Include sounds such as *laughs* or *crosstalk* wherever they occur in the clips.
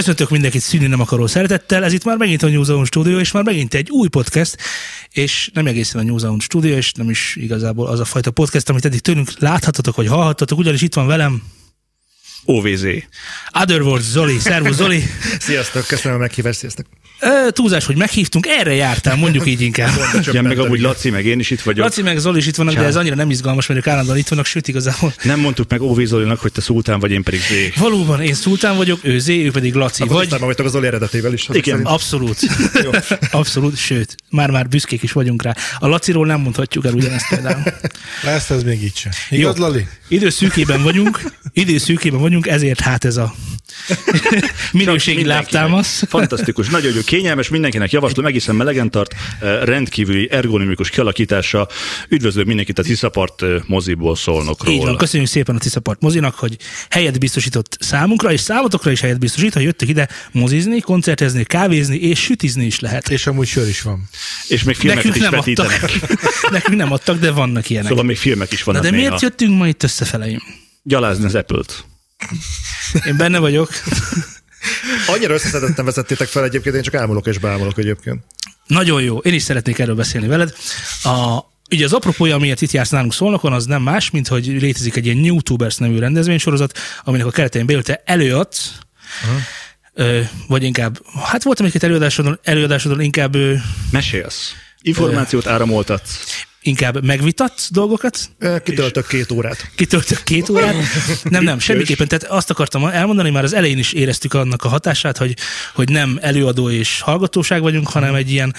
Köszöntök mindenkit szűnni nem akaró szeretettel, ez itt már megint a New Zone stúdió, és már megint egy új podcast, és nem egészen a New Zone stúdió, és nem is igazából az a fajta podcast, amit eddig tőlünk láthatatok, vagy hallhattatok, ugyanis itt van velem OVZ. Otherworld Zoli. Szervusz Zoli! Sziasztok, köszönöm a meghívást, sziasztok. Ö, túlzás, hogy meghívtunk, erre jártál, mondjuk így inkább. Igen, meg amúgy Laci, meg én is itt vagyok. Laci meg Zoli is itt vannak, de ez annyira nem izgalmas, mert ők állandóan itt vannak, sőt igazából. Nem mondtuk meg OV Zolinak, hogy te szultán vagy, én pedig Zé. Valóban, én Szultán vagyok, ő Zé, ő pedig Laci. Akkor Vagy vagytok az Zoli eredetével is. Igen. szerint. Abszolút. *laughs* Abszolút, sőt, már-már büszkék is vagyunk rá. A Laciról nem mondhatjuk el ugyanezt például. *laughs* Lesz ez még így sem. Igaz, Jó. Lali? Időszűkében vagyunk, időszűkében vagyunk, ezért hát ez a *laughs* minőségi láptámasz. Fantasztikus, nagyon jó, kényelmes, mindenkinek javaslom, egészen melegen tart, eh, rendkívüli ergonomikus kialakítása. Üdvözlök mindenkit a Tiszapart eh, moziból szólnokról. Így van, köszönjük szépen a Tiszapart mozinak, hogy helyet biztosított számunkra, és számotokra is helyet biztosít, ha jöttök ide mozizni, koncertezni, kávézni, és sütizni is lehet. És amúgy sör is van. És még filmeket Nekünk is nem vetítenek. adtak. *laughs* Nekünk nem adtak, de vannak ilyenek. Szóval még filmek is Na vannak de néha. miért jöttünk ma itt összefeleim? Gyalázni az Apple-t. Én benne vagyok. Annyira összeszedetten vezettétek fel egyébként, én csak ámulok és bámulok egyébként. Nagyon jó, én is szeretnék erről beszélni veled. A, ugye az apropója, amiért itt jársz nálunk szólnokon, az nem más, mint hogy létezik egy ilyen YouTubers nevű rendezvénysorozat, aminek a keretein belül te előadsz, ö, vagy inkább, hát voltam egy-két előadásodon, előadásodon inkább, ö, Mesélsz. Információt áramoltatsz. Inkább megvitatsz dolgokat, Kitöltök két órát. kitöltök két órát. Nem, nem, semmiképpen. Tehát azt akartam elmondani, már az elején is éreztük annak a hatását, hogy, hogy nem előadó és hallgatóság vagyunk, hanem egy ilyen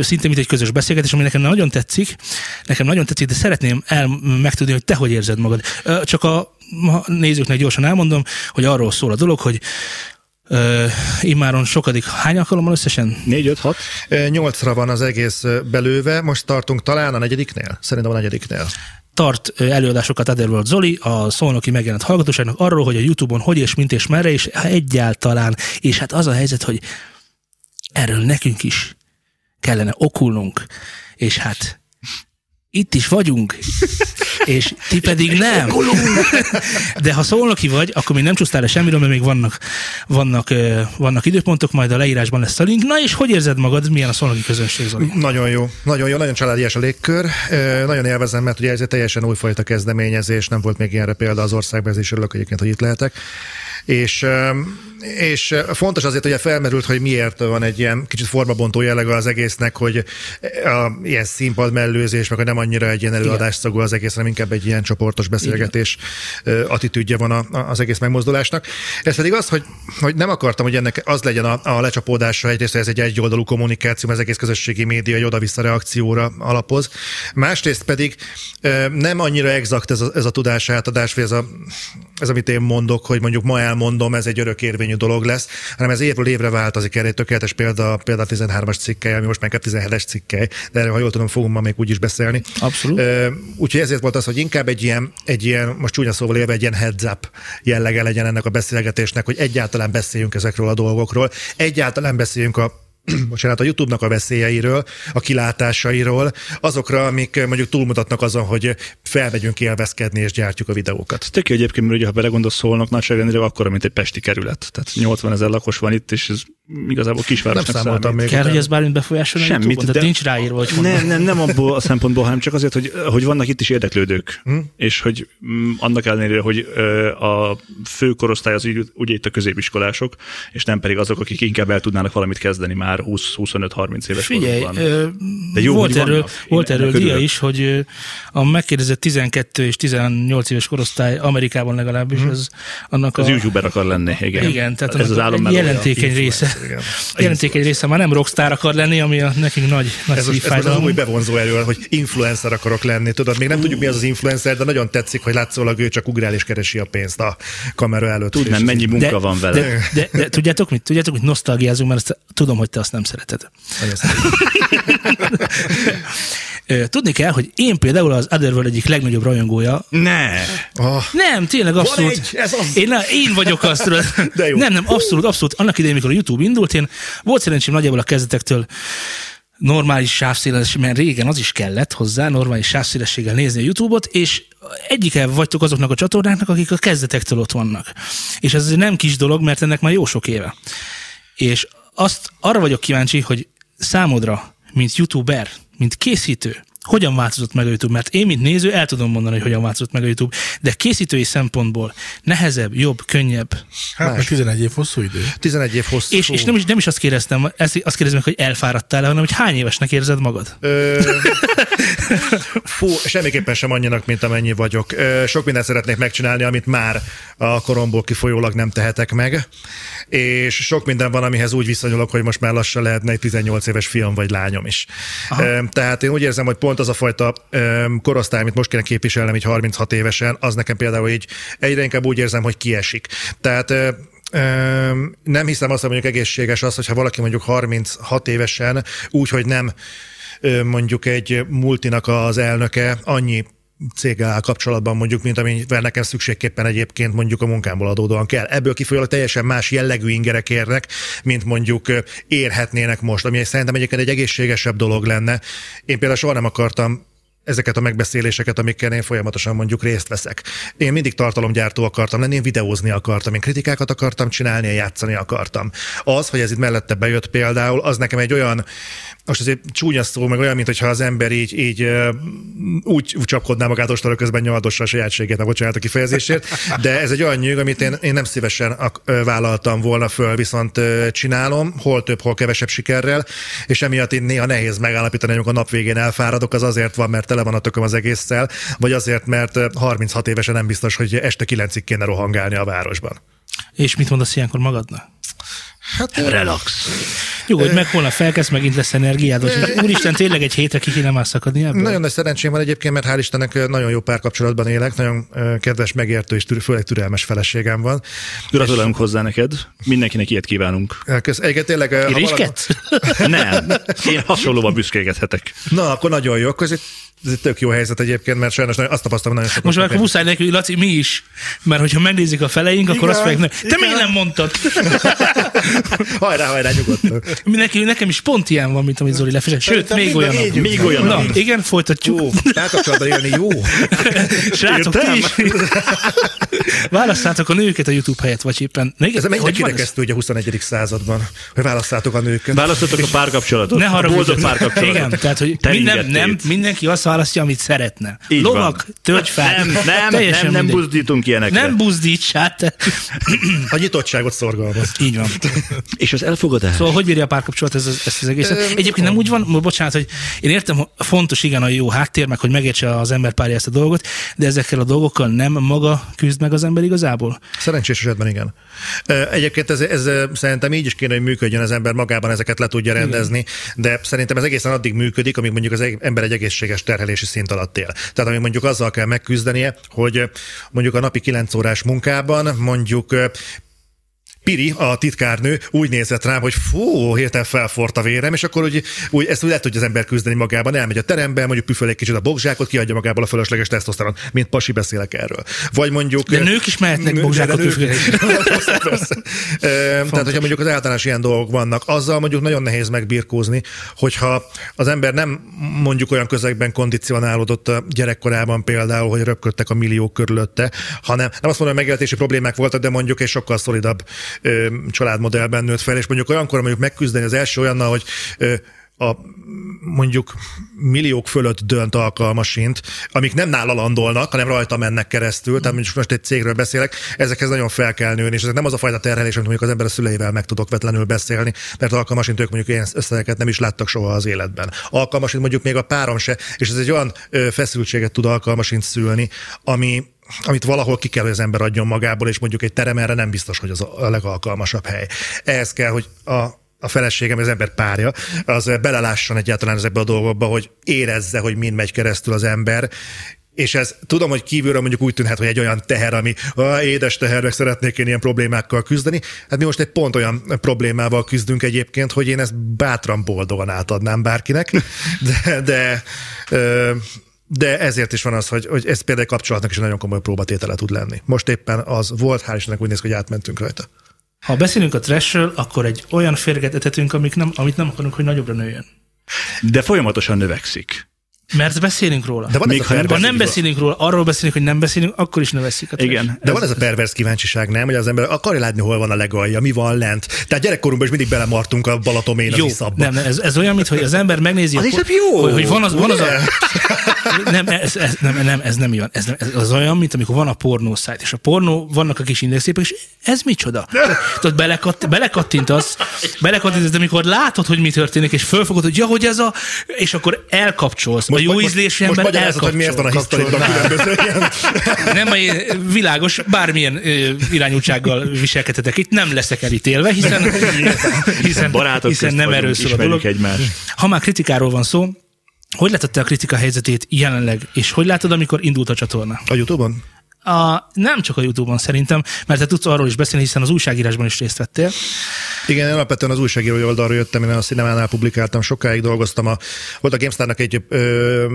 szinte mint egy közös beszélgetés, ami nekem nagyon tetszik. Nekem nagyon tetszik, de szeretném el, megtudni, hogy te hogy érzed magad. Csak a nézőknek gyorsan elmondom, hogy arról szól a dolog, hogy ö, immáron sokadik, hány alkalommal összesen? Négy, öt, hat? Ö, Nyolcra van az egész belőve, most tartunk talán a negyediknél? Szerintem a negyediknél. tart előadásokat Otherworld Zoli, a szolnoki megjelent hallgatóságnak arról, hogy a Youtube-on hogy és mint és merre, és egyáltalán. És hát az a helyzet, hogy erről nekünk is kellene okulnunk, és hát itt is vagyunk, *laughs* és ti pedig nem. *laughs* De ha szolnoki vagy, akkor még nem csúsztál le semmiről, mert még vannak, vannak, vannak időpontok, majd a leírásban lesz a link. Na és hogy érzed magad, milyen a szolnoki közönség, Zoli? Nagyon jó, nagyon jó, nagyon családias a légkör. Nagyon élvezem, mert ugye ez egy teljesen újfajta kezdeményezés, nem volt még ilyenre példa az országban, ez is örülök egyébként, hogy itt lehetek. És, és fontos azért, hogy felmerült, hogy miért van egy ilyen kicsit formabontó jellege az egésznek, hogy a, ilyen színpad mellőzés, meg hogy nem annyira egy ilyen előadásszagú az egész, hanem inkább egy ilyen csoportos beszélgetés ö, attitűdje van a, a- az egész megmozdulásnak. Ez pedig az, hogy, hogy nem akartam, hogy ennek az legyen a, a lecsapódása, egyrészt, hogy ez egy egyoldalú kommunikáció, az egész közösségi média egy oda-vissza reakcióra alapoz. Másrészt pedig nem annyira exakt ez a, ez a tudás átadás, vagy ez, a, ez, amit én mondok, hogy mondjuk ma elmondom, ez egy örökérvényű dolog lesz, hanem ez évről évre változik. Erre egy tökéletes példa, például a 13-as cikkely, ami most már inkább 17-es cikkely, de erről, ha jól tudom, fogunk ma még úgy is beszélni. Abszolút. Úgyhogy ezért volt az, hogy inkább egy ilyen, egy ilyen, most csúnya szóval élve, egy ilyen heads up jellege legyen ennek a beszélgetésnek, hogy egyáltalán beszéljünk ezekről a dolgokról, egyáltalán beszéljünk a *clears throat* bocsánat, a YouTube-nak a veszélyeiről, a kilátásairól, azokra, amik mondjuk túlmutatnak azon, hogy felmegyünk élvezkedni és gyártjuk a videókat. Tök jó egyébként, mert ugye, ha belegondolsz, szólnak nagyságrendileg akkora, mint egy pesti kerület. Tehát 80 ezer lakos van itt, és ez igazából kisvárosnak Nem számoltam számít. még. Kell, hogy ez bármint befolyásolja Semmit, YouTube-on? De- nincs ráírva, hogy honnan. Nem, nem, nem abból a szempontból, hanem csak azért, hogy, hogy vannak itt is érdeklődők, hm? és hogy mm, annak ellenére, hogy ö, a fő korosztály az úgy, ugye itt a középiskolások, és nem pedig azok, akik inkább el tudnának valamit kezdeni már 20-25-30 éves Figyelj, korukban. De jó, volt hogy erről, vannak. Volt erről dia is, hogy a megkérdezett 12 és 18 éves korosztály Amerikában legalábbis, az annak Az a... youtuber akar lenni, igen. Igen, tehát ez az annak állam jelentékeny része. Igen. A jelentékeny része már nem rockstar akar lenni, ami a nekünk nagy, nagy Ez most, ez az új bevonzó erő, hogy influencer akarok lenni. Tudod, még nem tudjuk, mi az az influencer, de nagyon tetszik, hogy látszólag ő csak ugrál és keresi a pénzt a kamera előtt. Tudnám, mennyi munka van vele. De, de, de, tudjátok mit? Tudjátok, mit nosztalgiázunk, mert ezt tudom, hogy te azt nem szereted. Tudni kell, hogy én például az Otherworld egyik legnagyobb rajongója Ne! Ah, Nem, tényleg abszolút. egy, ez az. Én, na, én vagyok azt, tudod. De jó. Nem, nem, abszolút, abszolút. Annak idején, mikor a YouTube indult, én volt szerencsém nagyjából a kezdetektől normális sávszéles, mert régen az is kellett hozzá, normális sávszélességgel nézni a YouTube-ot, és egyike vagytok azoknak a csatornáknak, akik a kezdetektől ott vannak. És ez nem kis dolog, mert ennek már jó sok éve. És azt arra vagyok kíváncsi, hogy számodra, mint youtuber, mint készítő, hogyan változott meg a YouTube? Mert én, mint néző, el tudom mondani, hogy hogyan változott meg a YouTube, de készítői szempontból nehezebb, jobb, könnyebb. Hát, meg 11 év hosszú idő. 11 év hosszú. És, és nem, is, nem is azt kérdeztem, ezt, azt kérdezem hogy elfáradtál-e, hanem hogy hány évesnek érzed magad? Ö, fú, semmiképpen sem annyinak, mint amennyi vagyok. Ö, sok mindent szeretnék megcsinálni, amit már a koromból kifolyólag nem tehetek meg, és sok minden van, amihez úgy viszonyulok, hogy most már lassan lehetne egy 18 éves fiam vagy lányom is. Ö, tehát én úgy érzem, hogy pont az a fajta korosztály, amit most kéne képviselnem így 36 évesen, az nekem például így egyre inkább úgy érzem, hogy kiesik. Tehát nem hiszem azt, hogy mondjuk egészséges az, hogyha valaki mondjuk 36 évesen úgy, hogy nem mondjuk egy multinak az elnöke annyi céggel kapcsolatban mondjuk, mint amivel nekem szükségképpen egyébként mondjuk a munkámból adódóan kell. Ebből kifolyólag teljesen más jellegű ingerek érnek, mint mondjuk érhetnének most, ami szerintem egyébként egy egészségesebb dolog lenne. Én például soha nem akartam ezeket a megbeszéléseket, amikkel én folyamatosan mondjuk részt veszek. Én mindig tartalomgyártó akartam lenni, én videózni akartam, én kritikákat akartam csinálni, én játszani akartam. Az, hogy ez itt mellette bejött például, az nekem egy olyan, most azért csúnya szó, meg olyan, mintha az ember így, így úgy csapkodná magát ostorra közben nyoldossa a sajátségét, bocsánat a kifejezésért, de ez egy olyan nyűg, amit én, én nem szívesen vállaltam volna föl, viszont csinálom, hol több, hol kevesebb sikerrel, és emiatt én néha nehéz megállapítani, amikor a nap végén elfáradok, az azért van, mert tele van a tököm az egésszel, vagy azért, mert ö, 36 évesen nem biztos, hogy este 9-ig kéne rohangálni a városban. És mit mondasz ilyenkor magadnak? Hát, *laughs* Relax. Nyugodj meg, holnap felkezd, megint lesz energiád, vagy *laughs* úristen, tényleg egy hétre ki kéne már szakadni ebből? Nagyon nagy szerencsém van egyébként, mert hál' Istennek nagyon jó párkapcsolatban élek, nagyon kedves, megértő és tür- főleg türelmes feleségem van. Gratulálunk hozzá neked. Mindenkinek ilyet kívánunk. Kösz, egyébként tényleg... Irigykedsz? Nem. Én hasonlóban büszkélkedhetek. Na, akkor nagyon jó. Akkor ez egy, tök jó helyzet egyébként, mert sajnos azt tapasztalom, nagyon sokat. Most már akkor muszáj nekünk, Laci, mi is. Mert hogyha megnézik a feleink, akkor Igen, azt fogják, te igen. miért nem mondtad? *laughs* hajrá, hajrá, nyugodtan. Nekem, nekem is pont ilyen van, mint amit Zoli lefesett. Sőt, még a olyan. Még olyan. Na, igen, folytatjuk. Jó, párkapcsolatban élni jó. *laughs* Srácok, ti is. Választátok a nőket a YouTube helyett, vagy éppen. Ne, Ez mennyire kirekesztő ugye a 21. században, hogy választátok a nőket. Választottak a párkapcsolatot. Ne a haragudj. boldog párkapcsolatot. Igen, tehát, hogy minden, nem, mindenki azt választja, amit szeretne. Így Lovak, van. tölgyfák. Nem, nem, nem, nem mindegy. buzdítunk ilyenekre. Nem buzdíts, hát. A nyitottságot szorgalmaz. Így van. És az elfogadás? Szóval hogy bírja a párkapcsolat ez, az- ezt az egészet? Egyébként nem úgy van, bocsánat, hogy én értem, hogy fontos igen a jó háttér, meg hogy megértse az ember párja ezt a dolgot, de ezekkel a dolgokkal nem maga küzd meg az ember igazából? Szerencsés esetben igen. Egyébként ez, ez szerintem így is kéne, hogy működjön az ember magában, ezeket le tudja rendezni, de szerintem ez egészen addig működik, amíg mondjuk az eg- ember egy egészséges terhelési szint alatt él. Tehát amíg mondjuk azzal kell megküzdenie, hogy mondjuk a napi 9 órás munkában mondjuk Piri, a titkárnő úgy nézett rám, hogy fú, hirtelen felfort a vérem, és akkor úgy, úgy ezt úgy le tudja az ember küzdeni magában, elmegy a terembe, mondjuk püföl egy kicsit a bokzsákot, kiadja magából a fölösleges tesztoszteron, mint pasi beszélek erről. Vagy mondjuk... De nők is mehetnek nők püfölni. *laughs* Tehát, hogyha mondjuk az általános ilyen dolgok vannak, azzal mondjuk nagyon nehéz megbirkózni, hogyha az ember nem mondjuk olyan közegben kondicionálódott a gyerekkorában például, hogy röpködtek a milliók körülötte, hanem nem azt mondom, hogy megélhetési problémák voltak, de mondjuk egy sokkal szolidabb családmodellben nőtt fel, és mondjuk olyankor mondjuk megküzdeni az első olyannal, hogy a mondjuk milliók fölött dönt alkalmasint, amik nem nála landolnak, hanem rajta mennek keresztül, tehát mondjuk most egy cégről beszélek, ezekhez nagyon fel kell nőni, és ezek nem az a fajta terhelés, amit mondjuk az ember a szüleivel meg tudok vetlenül beszélni, mert alkalmasint ők mondjuk ilyen összegeket nem is láttak soha az életben. Alkalmasint mondjuk még a párom se, és ez egy olyan feszültséget tud alkalmasint szülni, ami amit valahol ki kell, hogy az ember adjon magából, és mondjuk egy terem erre nem biztos, hogy az a legalkalmasabb hely. Ehhez kell, hogy a a feleségem, az ember párja, az belelásson egyáltalán ezekbe a dolgokba, hogy érezze, hogy mind megy keresztül az ember, és ez tudom, hogy kívülről mondjuk úgy tűnhet, hogy egy olyan teher, ami ah, édes tehernek szeretnék én ilyen problémákkal küzdeni. Hát mi most egy pont olyan problémával küzdünk egyébként, hogy én ezt bátran boldogan átadnám bárkinek, de, de ö, de ezért is van az, hogy, hogy ez például kapcsolatnak is nagyon komoly próbatétele tud lenni. Most éppen az volt, hál' Istennek úgy néz ki, hogy átmentünk rajta. Ha beszélünk a trashről, akkor egy olyan férget etetünk, amik nem, amit nem akarunk, hogy nagyobbra nőjön. De folyamatosan növekszik. Mert beszélünk róla. De van Még ez a ha nem Ha nem beszélünk róla, arról beszélünk, hogy nem beszélünk, akkor is növeszik a trash. Igen. de van ez a pervers kíváncsiság, nem? Hogy az ember akarja látni, hol van a legalja, mi van lent. Tehát gyerekkorunkban is mindig belemartunk a Balatomén az Jó, iszabba. nem, ez, ez olyan, mint hogy az ember megnézi, Az a is hát jó, hogy, hogy van az, van az a? *laughs* nem, ez, ez, nem, nem, ez nem ilyen. Ez, nem, ez az olyan, mint amikor van a pornó szájt, és a pornó, vannak a kis indexépek, és ez micsoda? Tudod, belekatt, belekattintasz, belekattintasz, de amikor látod, hogy mi történik, és fölfogod, hogy ja, hogy ez a, és akkor elkapcsolsz. a jó most, ízlésű most, ember most magyarázod, hogy miért van a elkapcsol. hisztoriban különböző. Nem, ö, világos, bármilyen irányultsággal viselkedhetek itt, nem leszek elítélve, hiszen, hiszen, hiszen közt nem erről szól a dolog. egymást. Ha már kritikáról van szó, hogy látod te a kritika helyzetét jelenleg, és hogy látod, amikor indult a csatorna? A Youtube-on? A, nem csak a Youtube-on szerintem, mert te tudsz arról is beszélni, hiszen az újságírásban is részt vettél. Igen, én alapvetően az újságírói oldalról jöttem, én a Cinemánál publikáltam, sokáig dolgoztam. A, volt a GameStar-nak egy ö,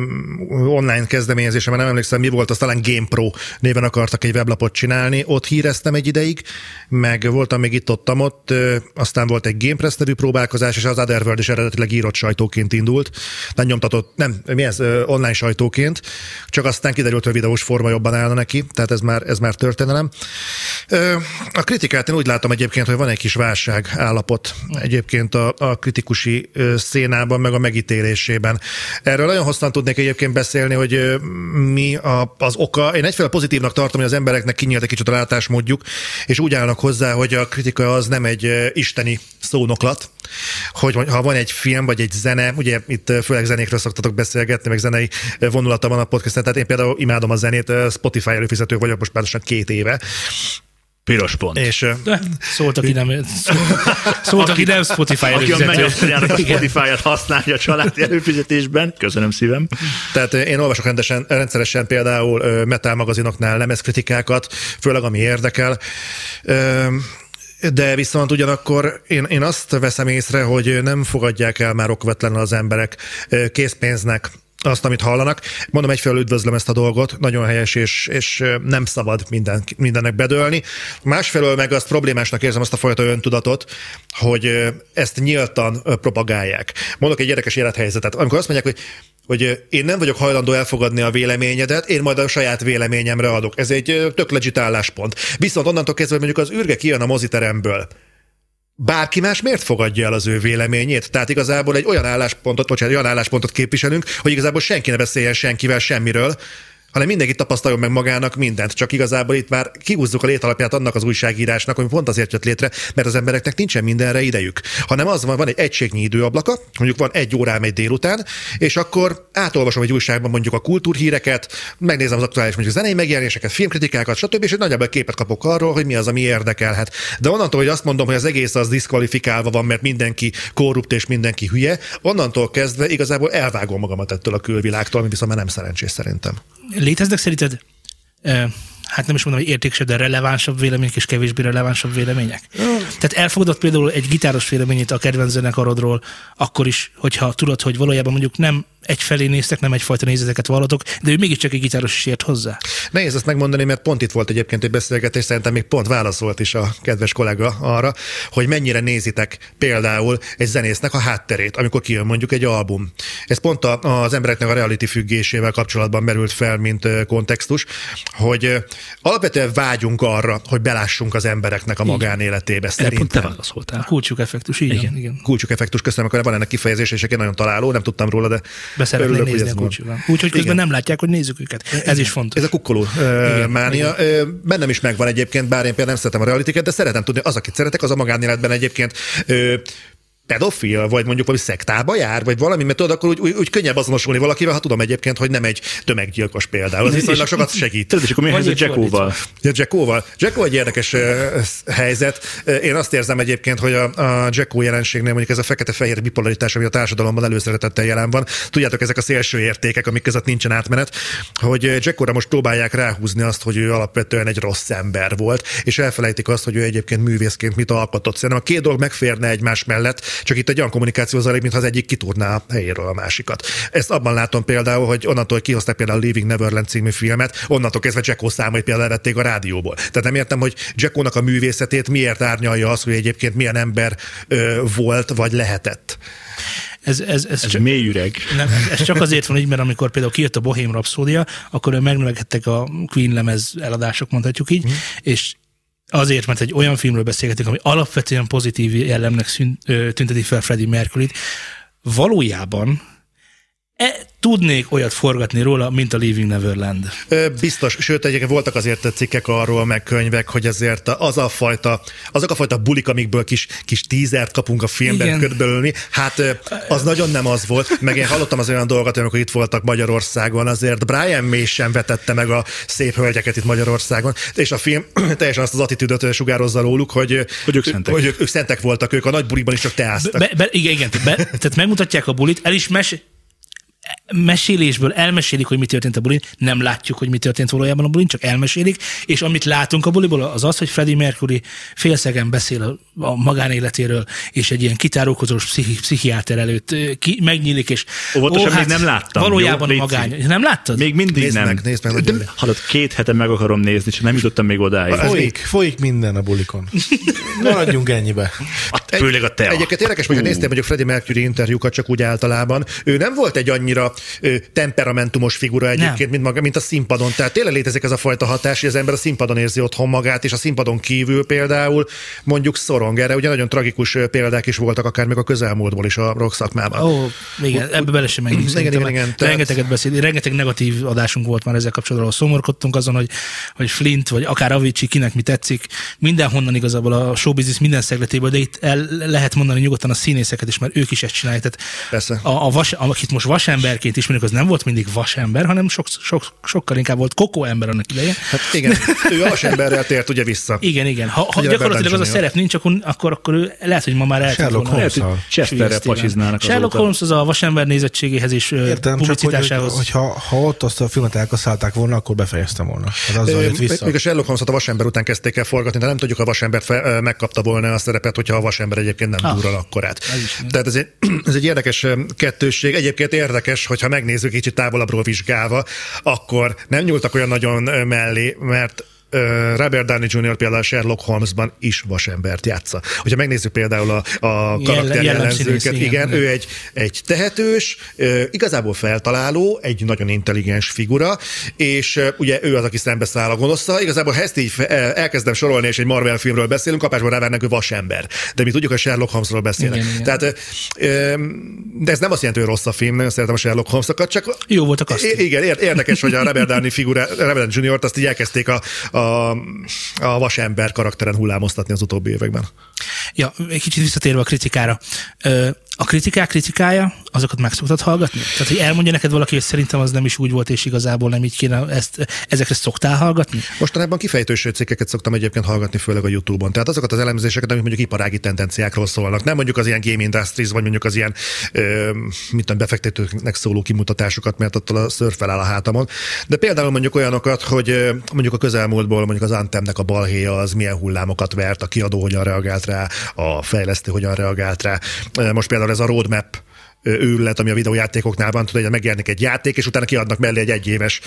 online kezdeményezése, mert nem emlékszem, mi volt, az talán GamePro néven akartak egy weblapot csinálni. Ott híreztem egy ideig, meg voltam még itt ott, ott ö, aztán volt egy GamePress nevű próbálkozás, és az Otherworld is eredetileg írott sajtóként indult. Nem nyomtatott, nem, mi ez, ö, online sajtóként, csak aztán kiderült, hogy videós forma jobban állna neki, tehát ez már, ez már történelem. A kritikát én úgy látom egyébként, hogy van egy kis válság állapot egyébként a, a kritikusi szénában, meg a megítélésében. Erről nagyon hosszan tudnék egyébként beszélni, hogy mi a, az oka. Én egyfelől pozitívnak tartom, hogy az embereknek kinyílt egy kicsit a látásmódjuk, és úgy állnak hozzá, hogy a kritika az nem egy isteni szónoklat, hogy ha van egy film vagy egy zene, ugye itt főleg zenékről szoktatok beszélgetni, meg zenei vonulata van a podcasten, tehát én például imádom a zenét, Spotify előfizető vagyok most már lassan két éve, Piros pont. és De szólt, aki nem, szólt, aki nem Spotify Aki előfizető. Menyosztjának a Igen. Spotify-at használja a családi előfizetésben, köszönöm szívem. Tehát én olvasok rendesen, rendszeresen például metal magazinoknál lemezkritikákat, főleg ami érdekel. De viszont ugyanakkor én, én azt veszem észre, hogy nem fogadják el már okvetlenül az emberek készpénznek azt, amit hallanak. Mondom, egyfelől üdvözlöm ezt a dolgot, nagyon helyes, és, és nem szabad minden, mindennek bedőlni. Másfelől meg azt problémásnak érzem azt a fajta öntudatot, hogy ezt nyíltan propagálják. Mondok egy érdekes élethelyzetet. Amikor azt mondják, hogy hogy én nem vagyok hajlandó elfogadni a véleményedet, én majd a saját véleményemre adok. Ez egy tök legit álláspont. Viszont onnantól kezdve, hogy mondjuk az űrge kijön a moziteremből, bárki más miért fogadja el az ő véleményét? Tehát igazából egy olyan álláspontot, bocsánat, olyan álláspontot képviselünk, hogy igazából senki ne beszéljen senkivel semmiről, hanem mindenki tapasztaljon meg magának mindent. Csak igazából itt már kihúzzuk a létalapját annak az újságírásnak, ami pont azért jött létre, mert az embereknek nincsen mindenre idejük. Hanem az van, van egy egységnyi időablaka, mondjuk van egy órám egy délután, és akkor átolvasom egy újságban mondjuk a kultúrhíreket, megnézem az aktuális mondjuk zenei megjelenéseket, filmkritikákat, stb. és egy nagyjából képet kapok arról, hogy mi az, ami érdekelhet. De onnantól, hogy azt mondom, hogy az egész az diszkvalifikálva van, mert mindenki korrupt és mindenki hülye, onnantól kezdve igazából elvágom magamat ettől a külvilágtól, ami viszont már nem szerencsés szerintem. Léteznek szerinted, hát nem is mondom, hogy értékesebb, de relevánsabb vélemények és kevésbé relevánsabb vélemények? Tehát elfogadod például egy gitáros véleményét a kedvenc zenekarodról, akkor is, hogyha tudod, hogy valójában mondjuk nem egyfelé néztek, nem egyfajta nézeteket vallatok, de ő mégiscsak egy gitáros is ért hozzá. Nehéz ezt megmondani, mert pont itt volt egyébként egy beszélgetés, szerintem még pont válaszolt is a kedves kollega arra, hogy mennyire nézitek például egy zenésznek a hátterét, amikor kijön mondjuk egy album. Ez pont a, az embereknek a reality függésével kapcsolatban merült fel, mint kontextus, hogy alapvetően vágyunk arra, hogy belássunk az embereknek a magánéletébe. Erre pont te Szerintem. válaszoltál. Kulcsuk effektus, így igen. igen. Kulcsuk effektus, köszönöm, akkor van ennek kifejezés, és egy nagyon találó, nem tudtam róla, de Be szeretnék örülök, nézni a kulcsukon. Úgyhogy közben Igen. nem látják, hogy nézzük őket. Ez is fontos. Ez a kukkoló ö, mánia. Ö, bennem is megvan egyébként, bár én például nem szeretem a realitiket, de szeretem tudni, az, akit szeretek, az a magánéletben egyébként pedofil, vagy mondjuk valami szektába jár, vagy valami, mert tudod, akkor úgy, úgy, úgy könnyebb azonosulni valakivel, ha tudom egyébként, hogy nem egy tömeggyilkos például. Ez viszonylag sokat segít. Tudod, és akkor mi a helyzet Jackóval? Ja, Jackóval. Jacko egy érdekes helyzet. Én azt érzem egyébként, hogy a, a Jacko jelenségnél mondjuk ez a fekete-fehér bipolaritás, ami a társadalomban előszeretettel jelen van. Tudjátok, ezek a szélső értékek, amik között nincsen átmenet, hogy Jackóra most próbálják ráhúzni azt, hogy ő alapvetően egy rossz ember volt, és elfelejtik azt, hogy ő egyébként művészként mit alkotott. Szerintem a két dolog megférne egymás mellett, csak itt egy olyan kommunikáció zajlik, mintha az egyik kitúrná a helyéről a másikat. Ezt abban látom például, hogy onnantól, hogy kihozták például a Leaving Neverland című filmet, onnantól kezdve Jacko számait például levették a rádióból. Tehát nem értem, hogy Jackónak a művészetét miért árnyalja az, hogy egyébként milyen ember ö, volt vagy lehetett. ez, ez, ez, Ez csak, mély üreg. nem, ez csak azért van így, mert amikor például kijött a Bohém Rhapsódia, akkor ő megnövekedtek a Queen lemez eladások, mondhatjuk így, mm. és azért, mert egy olyan filmről beszélgetünk, ami alapvetően pozitív jellemnek szűn, ö, tünteti fel Freddie Mercury-t, valójában e, tudnék olyat forgatni róla, mint a Leaving Neverland. Ö, Biztos, sőt, egyébként voltak azért cikkek arról, meg könyvek, hogy azért az a fajta, azok a fajta bulik, amikből kis, kis tízert kapunk a filmben körülbelül, hát az nagyon nem az volt, meg én hallottam az olyan dolgokat, amikor itt voltak Magyarországon, azért Brian May sem vetette meg a szép hölgyeket itt Magyarországon, és a film *clears throat* teljesen azt az attitűdöt sugározza róluk, hogy, Hogy ők szentek. hogy ők, ők szentek voltak, ők a nagy bulikban is csak teáztak. Be, be, igen, igen, be, tehát megmutatják a bulit, el is mes, mesélésből elmesélik, hogy mi történt a bulin, nem látjuk, hogy mi történt valójában a bulin, csak elmesélik, és amit látunk a buliból, az az, hogy Freddie Mercury félszegen beszél a, a magánéletéről, és egy ilyen kitárókozós pszichi, pszichiáter előtt ki, megnyílik, és Óvatosan, még nem láttam, Valójában jó? magány. Nem láttad? Még mindig Nézd nem. meg, nézd meg, De, hallod, két hete meg akarom nézni, csak nem jutottam még odáig. Folyik, folyik minden a bulikon. Maradjunk ennyibe. A, főleg a tea. Egyébként érdekes, hogy néztem mondjuk Freddie Mercury interjúkat csak úgy általában. Ő nem volt egy annyira ö, temperamentumos figura egyébként, Nem. mint, maga, mint a színpadon. Tehát tényleg létezik ez a fajta hatás, hogy az ember a színpadon érzi otthon magát, és a színpadon kívül például mondjuk szorong. Erre ugye nagyon tragikus példák is voltak, akár még a közelmúltból is a rock szakmában. Ó, igen, ebbe bele sem menjünk. Igen, igen, igen, tehát- Rengeteget beszél, rengeteg negatív adásunk volt már ezzel kapcsolatban, ahol szomorkodtunk azon, hogy, hogy Flint, vagy akár Avicii, kinek mi tetszik, mindenhonnan igazából a showbiznisz minden szegletéből, de itt el lehet mondani nyugodtan a színészeket is, mert ők is ezt csinálják. Tehát Persze. A, a vas, akit most vasemberként ismerünk, az nem volt mindig vasember, hanem sok, sok, sokkal inkább volt kokó ember annak idején. Hát igen, ő a emberrel tért ugye vissza. Igen, igen. Ha, ha gyakorlatilag az a szerep nincs, akkor, akkor, akkor ő lehet, hogy ma már el Sherlock Holmes. Chesterre pasiznának Sherlock. Holmes az a vasember nézettségéhez és ö, Értem, csak hogy, hogy, publicitásához. hogy ha, ha ott azt a filmet elkaszálták volna, akkor befejeztem volna. Hát azzal jött vissza. Még a Sherlock Holmes-ot a vasember után kezdték el forgatni, de nem tudjuk, a vasember fe, megkapta volna a szerepet, hogyha a vasember egyébként nem Ah, durran akkorát. ez is. Tehát ez egy, *clears throat* ez egy érdekes kettősség. Egyébként érdekes, hogyha megnézzük kicsit távolabbról vizsgálva, akkor nem nyúltak olyan nagyon mellé, mert Robert Downey Jr. például a Sherlock Holmesban is vasembert játsza. Hogyha megnézzük például a, a karakter jellemszínész, jellemzőket, igen. igen, ő egy, egy tehetős, igazából feltaláló, egy nagyon intelligens figura, és ugye ő az, aki szembeszáll a gonoszszal. Igazából ha ezt így elkezdem sorolni, és egy Marvel filmről beszélünk, kapásból rávernek, ő vasember. De mi tudjuk, hogy Sherlock Holmesról beszélnek. Igen, igen. Tehát, de ez nem azt jelenti, hogy rossz a film, nagyon szeretem a Sherlock Holmesokat, csak Jó volt a. I- Igen, ér- érdekes, hogy a Robert Downey figura, Robert Downey Jr.-t azt így elkezdték a, a, a vasember karakteren hullámoztatni az utóbbi években. Ja, egy kicsit visszatérve a kritikára. A kritikák kritikája, azokat meg szoktad hallgatni? Tehát, hogy elmondja neked valaki, hogy szerintem az nem is úgy volt, és igazából nem így kéne, ezt, ezekre szoktál hallgatni? Mostanában kifejtős cikkeket szoktam egyébként hallgatni, főleg a YouTube-on. Tehát azokat az elemzéseket, amik mondjuk iparági tendenciákról szólnak. Nem mondjuk az ilyen game industries, vagy mondjuk az ilyen ö, mit tudom, befektetőknek szóló kimutatásokat, mert attól a ször feláll a hátamon. De például mondjuk olyanokat, hogy mondjuk a közelmúltból mondjuk az Antemnek a balhéja az milyen hullámokat vert, a kiadó hogyan reagált rá, a fejlesztő hogyan reagált rá. Ö, Most például ez a roadmap ö, őrület, ami a videójátékoknál van, tudod, hogy megjelenik egy játék, és utána kiadnak mellé egy egyéves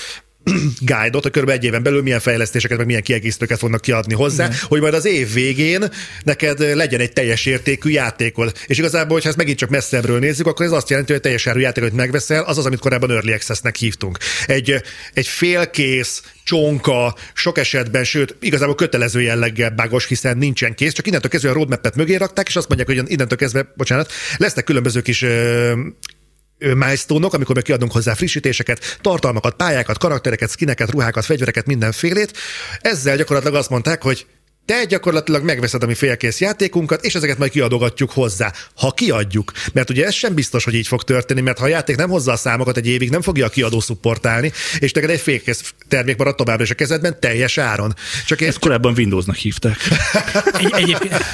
*clears throat* guide-ot, hogy kb. egy éven belül milyen fejlesztéseket, meg milyen kiegészítőket fognak kiadni hozzá, Igen. hogy majd az év végén neked legyen egy teljes értékű játékod. És igazából, hogyha ezt megint csak messzebbről nézzük, akkor ez azt jelenti, hogy teljes áru játékot megveszel, az az, amit korábban Early Access-nek hívtunk. Egy, egy félkész, csonka, sok esetben, sőt, igazából kötelező jelleggel bágos, hiszen nincsen kész, csak innentől kezdve a roadmap-et mögé rakták, és azt mondják, hogy innentől kezdve, bocsánat, lesznek különböző kis ö, milestone-ok, amikor meg kiadunk hozzá frissítéseket, tartalmakat, pályákat, karaktereket, skineket, ruhákat, fegyvereket, mindenfélét. Ezzel gyakorlatilag azt mondták, hogy te gyakorlatilag megveszed a mi félkész játékunkat, és ezeket majd kiadogatjuk hozzá. Ha kiadjuk, mert ugye ez sem biztos, hogy így fog történni, mert ha a játék nem hozza a számokat egy évig, nem fogja a kiadó szupportálni, és neked egy félkész termék marad továbbra is a kezedben teljes áron. Csak én, Ezt korábban Windowsnak hívták. Egy, egyébként... *laughs*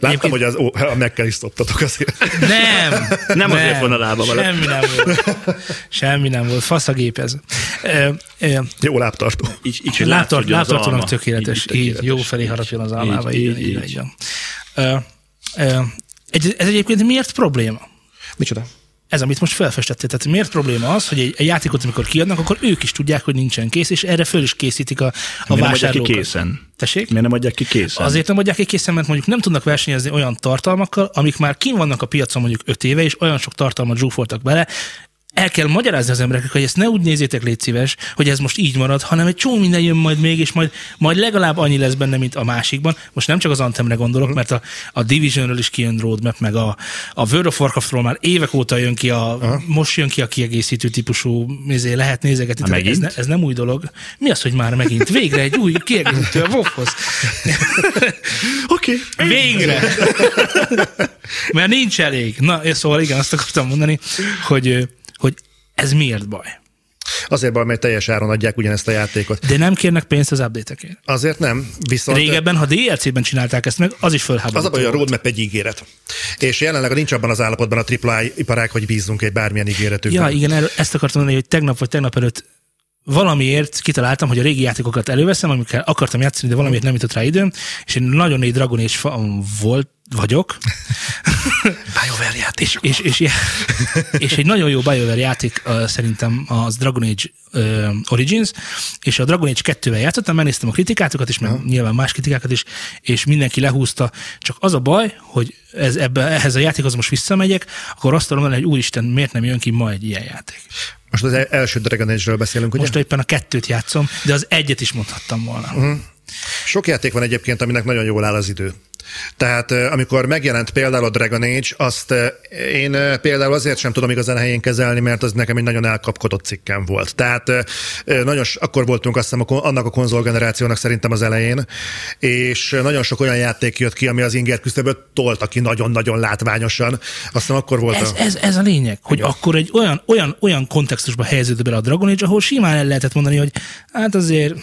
Láttam, hogy az, ó, a megkel is szoptatok azért. Nem! Nem azért van a lába vele. Semmi nem volt. Semmi nem volt. Fasz a gép ez. Ö, ö, Jó láptartó. Így, így látszódjon az láptartónak alma. tökéletes. Így, így jó felé harapjon az almába. Így, Így, így, így, így. így, így. Ö, ö, egy- Ez egyébként miért probléma? Micsoda? Ez, amit most felfestettél. Tehát miért probléma az, hogy egy, egy játékot, amikor kiadnak, akkor ők is tudják, hogy nincsen kész, és erre föl is készítik a, a Miért nem adják ki vásárlókat. készen? Tessék? Miért nem adják ki készen? Azért nem adják ki készen, mert mondjuk nem tudnak versenyezni olyan tartalmakkal, amik már kin vannak a piacon mondjuk öt éve, és olyan sok tartalmat zsúfoltak bele, el kell magyarázni az embereknek, hogy ezt ne úgy nézzétek, légy szíves, hogy ez most így marad, hanem egy csomó minden jön majd még, és majd, majd legalább annyi lesz benne, mint a másikban. Most nem csak az Anthemre gondolok, mert a, a Divisionről is kijön roadmap, meg a, a World of Warcraftról már évek óta jön ki, a, most jön ki a kiegészítő típusú, nézé, lehet nézegetni. Ez, ne, ez, nem új dolog. Mi az, hogy már megint? Végre egy új kiegészítő a WoW-hoz. *laughs* Oké. Okay. Végre! *laughs* Mert nincs elég. Na, és szóval igen, azt akartam mondani, hogy ez miért baj? Azért baj, mert teljes áron adják ugyanezt a játékot. De nem kérnek pénzt az update-ekért. Azért nem, viszont... Régebben, ha DLC-ben csinálták ezt meg, az is fölháborító. Az a baj, a roadmap egy ígéret. És jelenleg nincs abban az állapotban a AAA iparág, hogy bízzunk egy bármilyen ígéretükben. Ja, igen, erről, ezt akartam mondani, hogy tegnap vagy tegnap előtt valamiért kitaláltam, hogy a régi játékokat előveszem, amikkel akartam játszani, de valamiért nem jutott rá időm, és én nagyon nagy Dragon és fa- volt, vagyok, BioWare játék. és, és, és, és egy nagyon jó BioWare játék uh, szerintem az Dragon Age uh, Origins, és a Dragon Age 2-vel játszottam, megnéztem a kritikátokat is, meg nyilván más kritikákat is, és mindenki lehúzta. Csak az a baj, hogy ez, ebbe, ehhez a játékhoz most visszamegyek, akkor azt tudom hogy úristen, miért nem jön ki ma egy ilyen játék. Most az első Dragon Age-ről beszélünk, ugye? Most éppen a kettőt játszom, de az egyet is mondhattam volna. Uh-huh. Sok játék van egyébként, aminek nagyon jól áll az idő. Tehát eh, amikor megjelent például a Dragon Age, azt én például azért sem tudom igazán helyén kezelni, mert az nekem egy nagyon elkapkodott cikkem volt. Tehát eh, nagyon, akkor voltunk azt hiszem annak a konzolgenerációnak szerintem az elején, és nagyon sok olyan játék jött ki, ami az inger küszöböt tolta ki nagyon-nagyon látványosan. Azt hiszem akkor volt Ez, a... ez, ez a lényeg, hogy akkor egy olyan, olyan, olyan kontextusba helyeződött bele a Dragon Age, ahol simán el lehetett mondani, hogy hát azért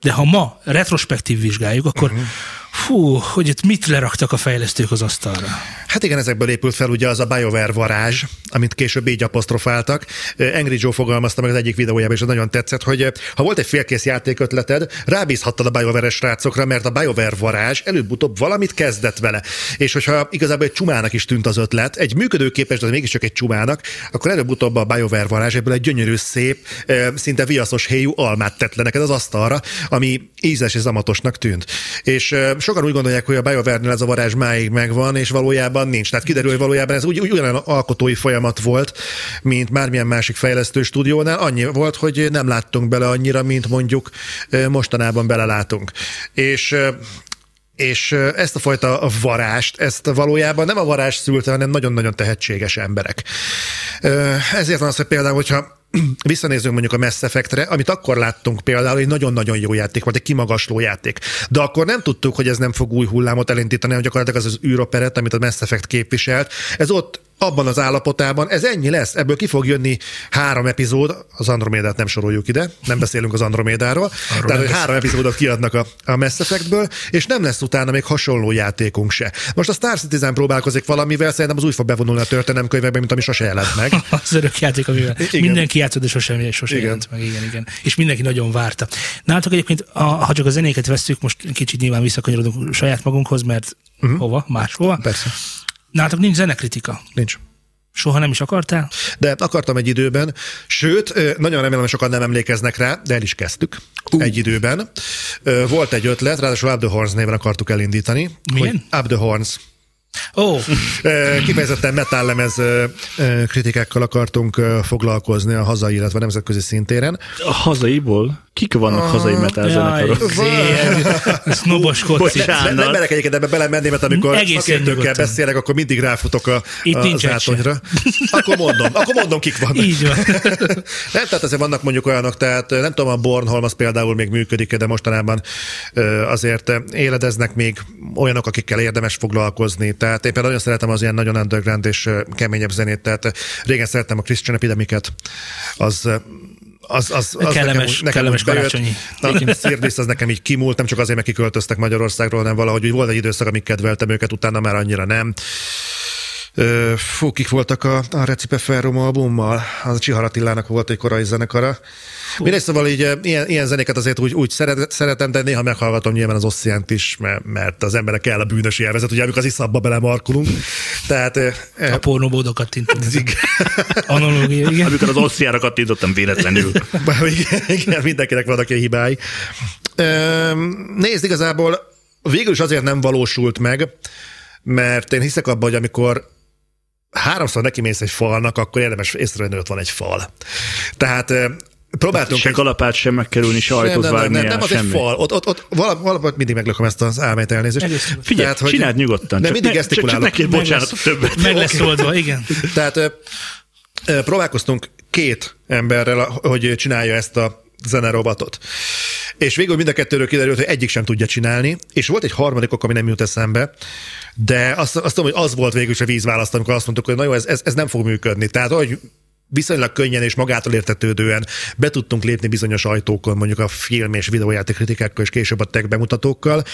de ha ma retrospektív vizsgáljuk, akkor uh-huh. Fú, hogy itt mit leraktak a fejlesztők az asztalra. Hát igen, ezekből épült fel ugye az a BioWare varázs, amit később így apostrofáltak. Angry Joe fogalmazta meg az egyik videójában, és nagyon tetszett, hogy ha volt egy félkész játékötleted, rábízhattad a BioWare-es srácokra, mert a BioWare varázs előbb-utóbb valamit kezdett vele. És hogyha igazából egy csumának is tűnt az ötlet, egy működőképes, de mégiscsak egy csumának, akkor előbb-utóbb a BioWare varázs ebből egy gyönyörű, szép, szinte viaszos héjú almát tett le neked az asztalra, ami ízes és zamatosnak tűnt. És sokan úgy gondolják, hogy a BioWare-nél ez a varázs máig megvan, és valójában nincs. Tehát kiderül, hogy valójában ez úgy, úgy olyan alkotói folyamat volt, mint bármilyen másik fejlesztő stúdiónál. Annyi volt, hogy nem láttunk bele annyira, mint mondjuk mostanában belelátunk. És és ezt a fajta varást, ezt valójában nem a varázs szülte, hanem nagyon-nagyon tehetséges emberek. Ezért van az, hogy például, hogyha visszanézünk mondjuk a Mass Effectre, amit akkor láttunk például, egy nagyon-nagyon jó játék volt, egy kimagasló játék. De akkor nem tudtuk, hogy ez nem fog új hullámot elindítani, hanem gyakorlatilag az az űroperet, amit a Mass Effect képviselt. Ez ott abban az állapotában, ez ennyi lesz, ebből ki fog jönni három epizód, az Andromédát nem soroljuk ide, nem beszélünk az Andromédáról, tehát hogy három epizódot kiadnak a, a Mass Effectből, és nem lesz utána még hasonló játékunk se. Most a Star Citizen próbálkozik valamivel, szerintem az úgy fog bevonulni a történelemkönyvekbe, mint ami sose jelent meg. *laughs* Az örök játék, amivel igen. Igen. mindenki játszott, de sosem, sosem Igen. jelent meg. Igen, igen. És mindenki nagyon várta. Nálatok egyébként, a, ha csak a zenéket veszük, most kicsit nyilván visszakanyarodunk saját magunkhoz, mert uh-huh. hova, máshova. Persze. Nálatok nincs zenekritika. Nincs. Soha nem is akartál? De akartam egy időben, sőt, nagyon remélem, hogy sokan nem emlékeznek rá, de el is kezdtük uh. egy időben. Volt egy ötlet, ráadásul Up the Horns néven akartuk elindítani. Milyen? Hogy Up the Horns. Ó, oh, Kifejezetten ö, kritikákkal akartunk foglalkozni a hazai, illetve a nemzetközi szintéren. A hazaiból? Kik vannak hazai metal jaj, zenekarok? *laughs* sznobos koci. Bocsánat. Nem, merek egyébként ebbe belemenni, mert amikor Egészen szakértőkkel beszélek, akkor mindig ráfutok a, Itt a nincs zátonyra. Akkor mondom, akkor mondom, kik vannak. Így van. *laughs* Nem, tehát azért vannak mondjuk olyanok, tehát nem tudom, a Bornholm az például még működik, de mostanában azért éledeznek még olyanok, akikkel érdemes foglalkozni. Tehát én például nagyon szeretem az ilyen nagyon underground és keményebb zenét, tehát régen szerettem a Christian Epidemic-et, az az, az, az Kellemes- nekem, kellemes bejött. karácsonyi. Na, *laughs* Szirdis az nekem így kimúlt, nem csak azért, mert kiköltöztek Magyarországról, hanem valahogy úgy volt egy időszak, amíg kedveltem őket, utána már annyira nem. Fú, kik voltak a, a Recipe Ferrum albummal? Az a Csihar Attilának volt egy korai zenekara. Mindegy, szóval így ö, ilyen, ilyen zenéket azért úgy, úgy szeret, szeretem, de néha meghallgatom nyilván az Ossiant is, mert, mert az emberek kell a bűnös élvezet, ugye amikor az iszabba belemarkolunk. Tehát ö, ö, A pornóbódokat tintunk. *laughs* igen. Analógia, igen. Amikor az oszciára kattintottam véletlenül. *laughs* igen, igen, mindenkinek vannak ilyen hibái. Nézd, igazából végül is azért nem valósult meg, mert én hiszek abban, hogy amikor háromszor neki mész egy falnak, akkor érdemes észrevenni, hogy ott van egy fal. Tehát próbáltunk... Se kalapát sem megkerülni, se ajtót nem, nem, vágni nem, el, nem, az egy fal. Ott, ott, ott vala- valahogy mindig meglököm ezt az álmét elnézést. Egész- Figyelj, Tehát, hogy- csináld nyugodtan. De mindig ne, csak, csak gesztikulálok. ne kérj Meg bocsánatot lesz- többet. Meg lesz oldva, igen. Tehát ö, ö, próbálkoztunk két emberrel, hogy csinálja ezt a zenerobotot. És végül mind a kettőről kiderült, hogy egyik sem tudja csinálni, és volt egy harmadik ok, ami nem jut eszembe, de azt, azt tudom, hogy az volt végül is a vízválaszt, amikor azt mondtuk, hogy na jó, ez, ez, ez nem fog működni. Tehát, hogy viszonylag könnyen és magától értetődően be tudtunk lépni bizonyos ajtókon, mondjuk a film és videójáték kritikákkal, és később a tech bemutatókkal.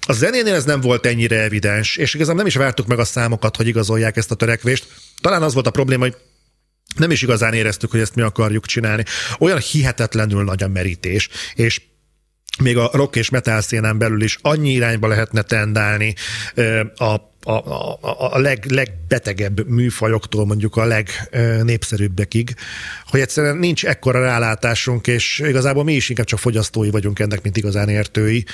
A zenénél ez nem volt ennyire evidens, és igazán nem is vártuk meg a számokat, hogy igazolják ezt a törekvést. Talán az volt a probléma, hogy nem is igazán éreztük, hogy ezt mi akarjuk csinálni. Olyan hihetetlenül nagy a merítés, és még a rock és metal szénán belül is annyi irányba lehetne tendálni a a, a, a leg, legbetegebb műfajoktól mondjuk a legnépszerűbbekig, hogy egyszerűen nincs ekkora rálátásunk, és igazából mi is inkább csak fogyasztói vagyunk ennek, mint igazán értői.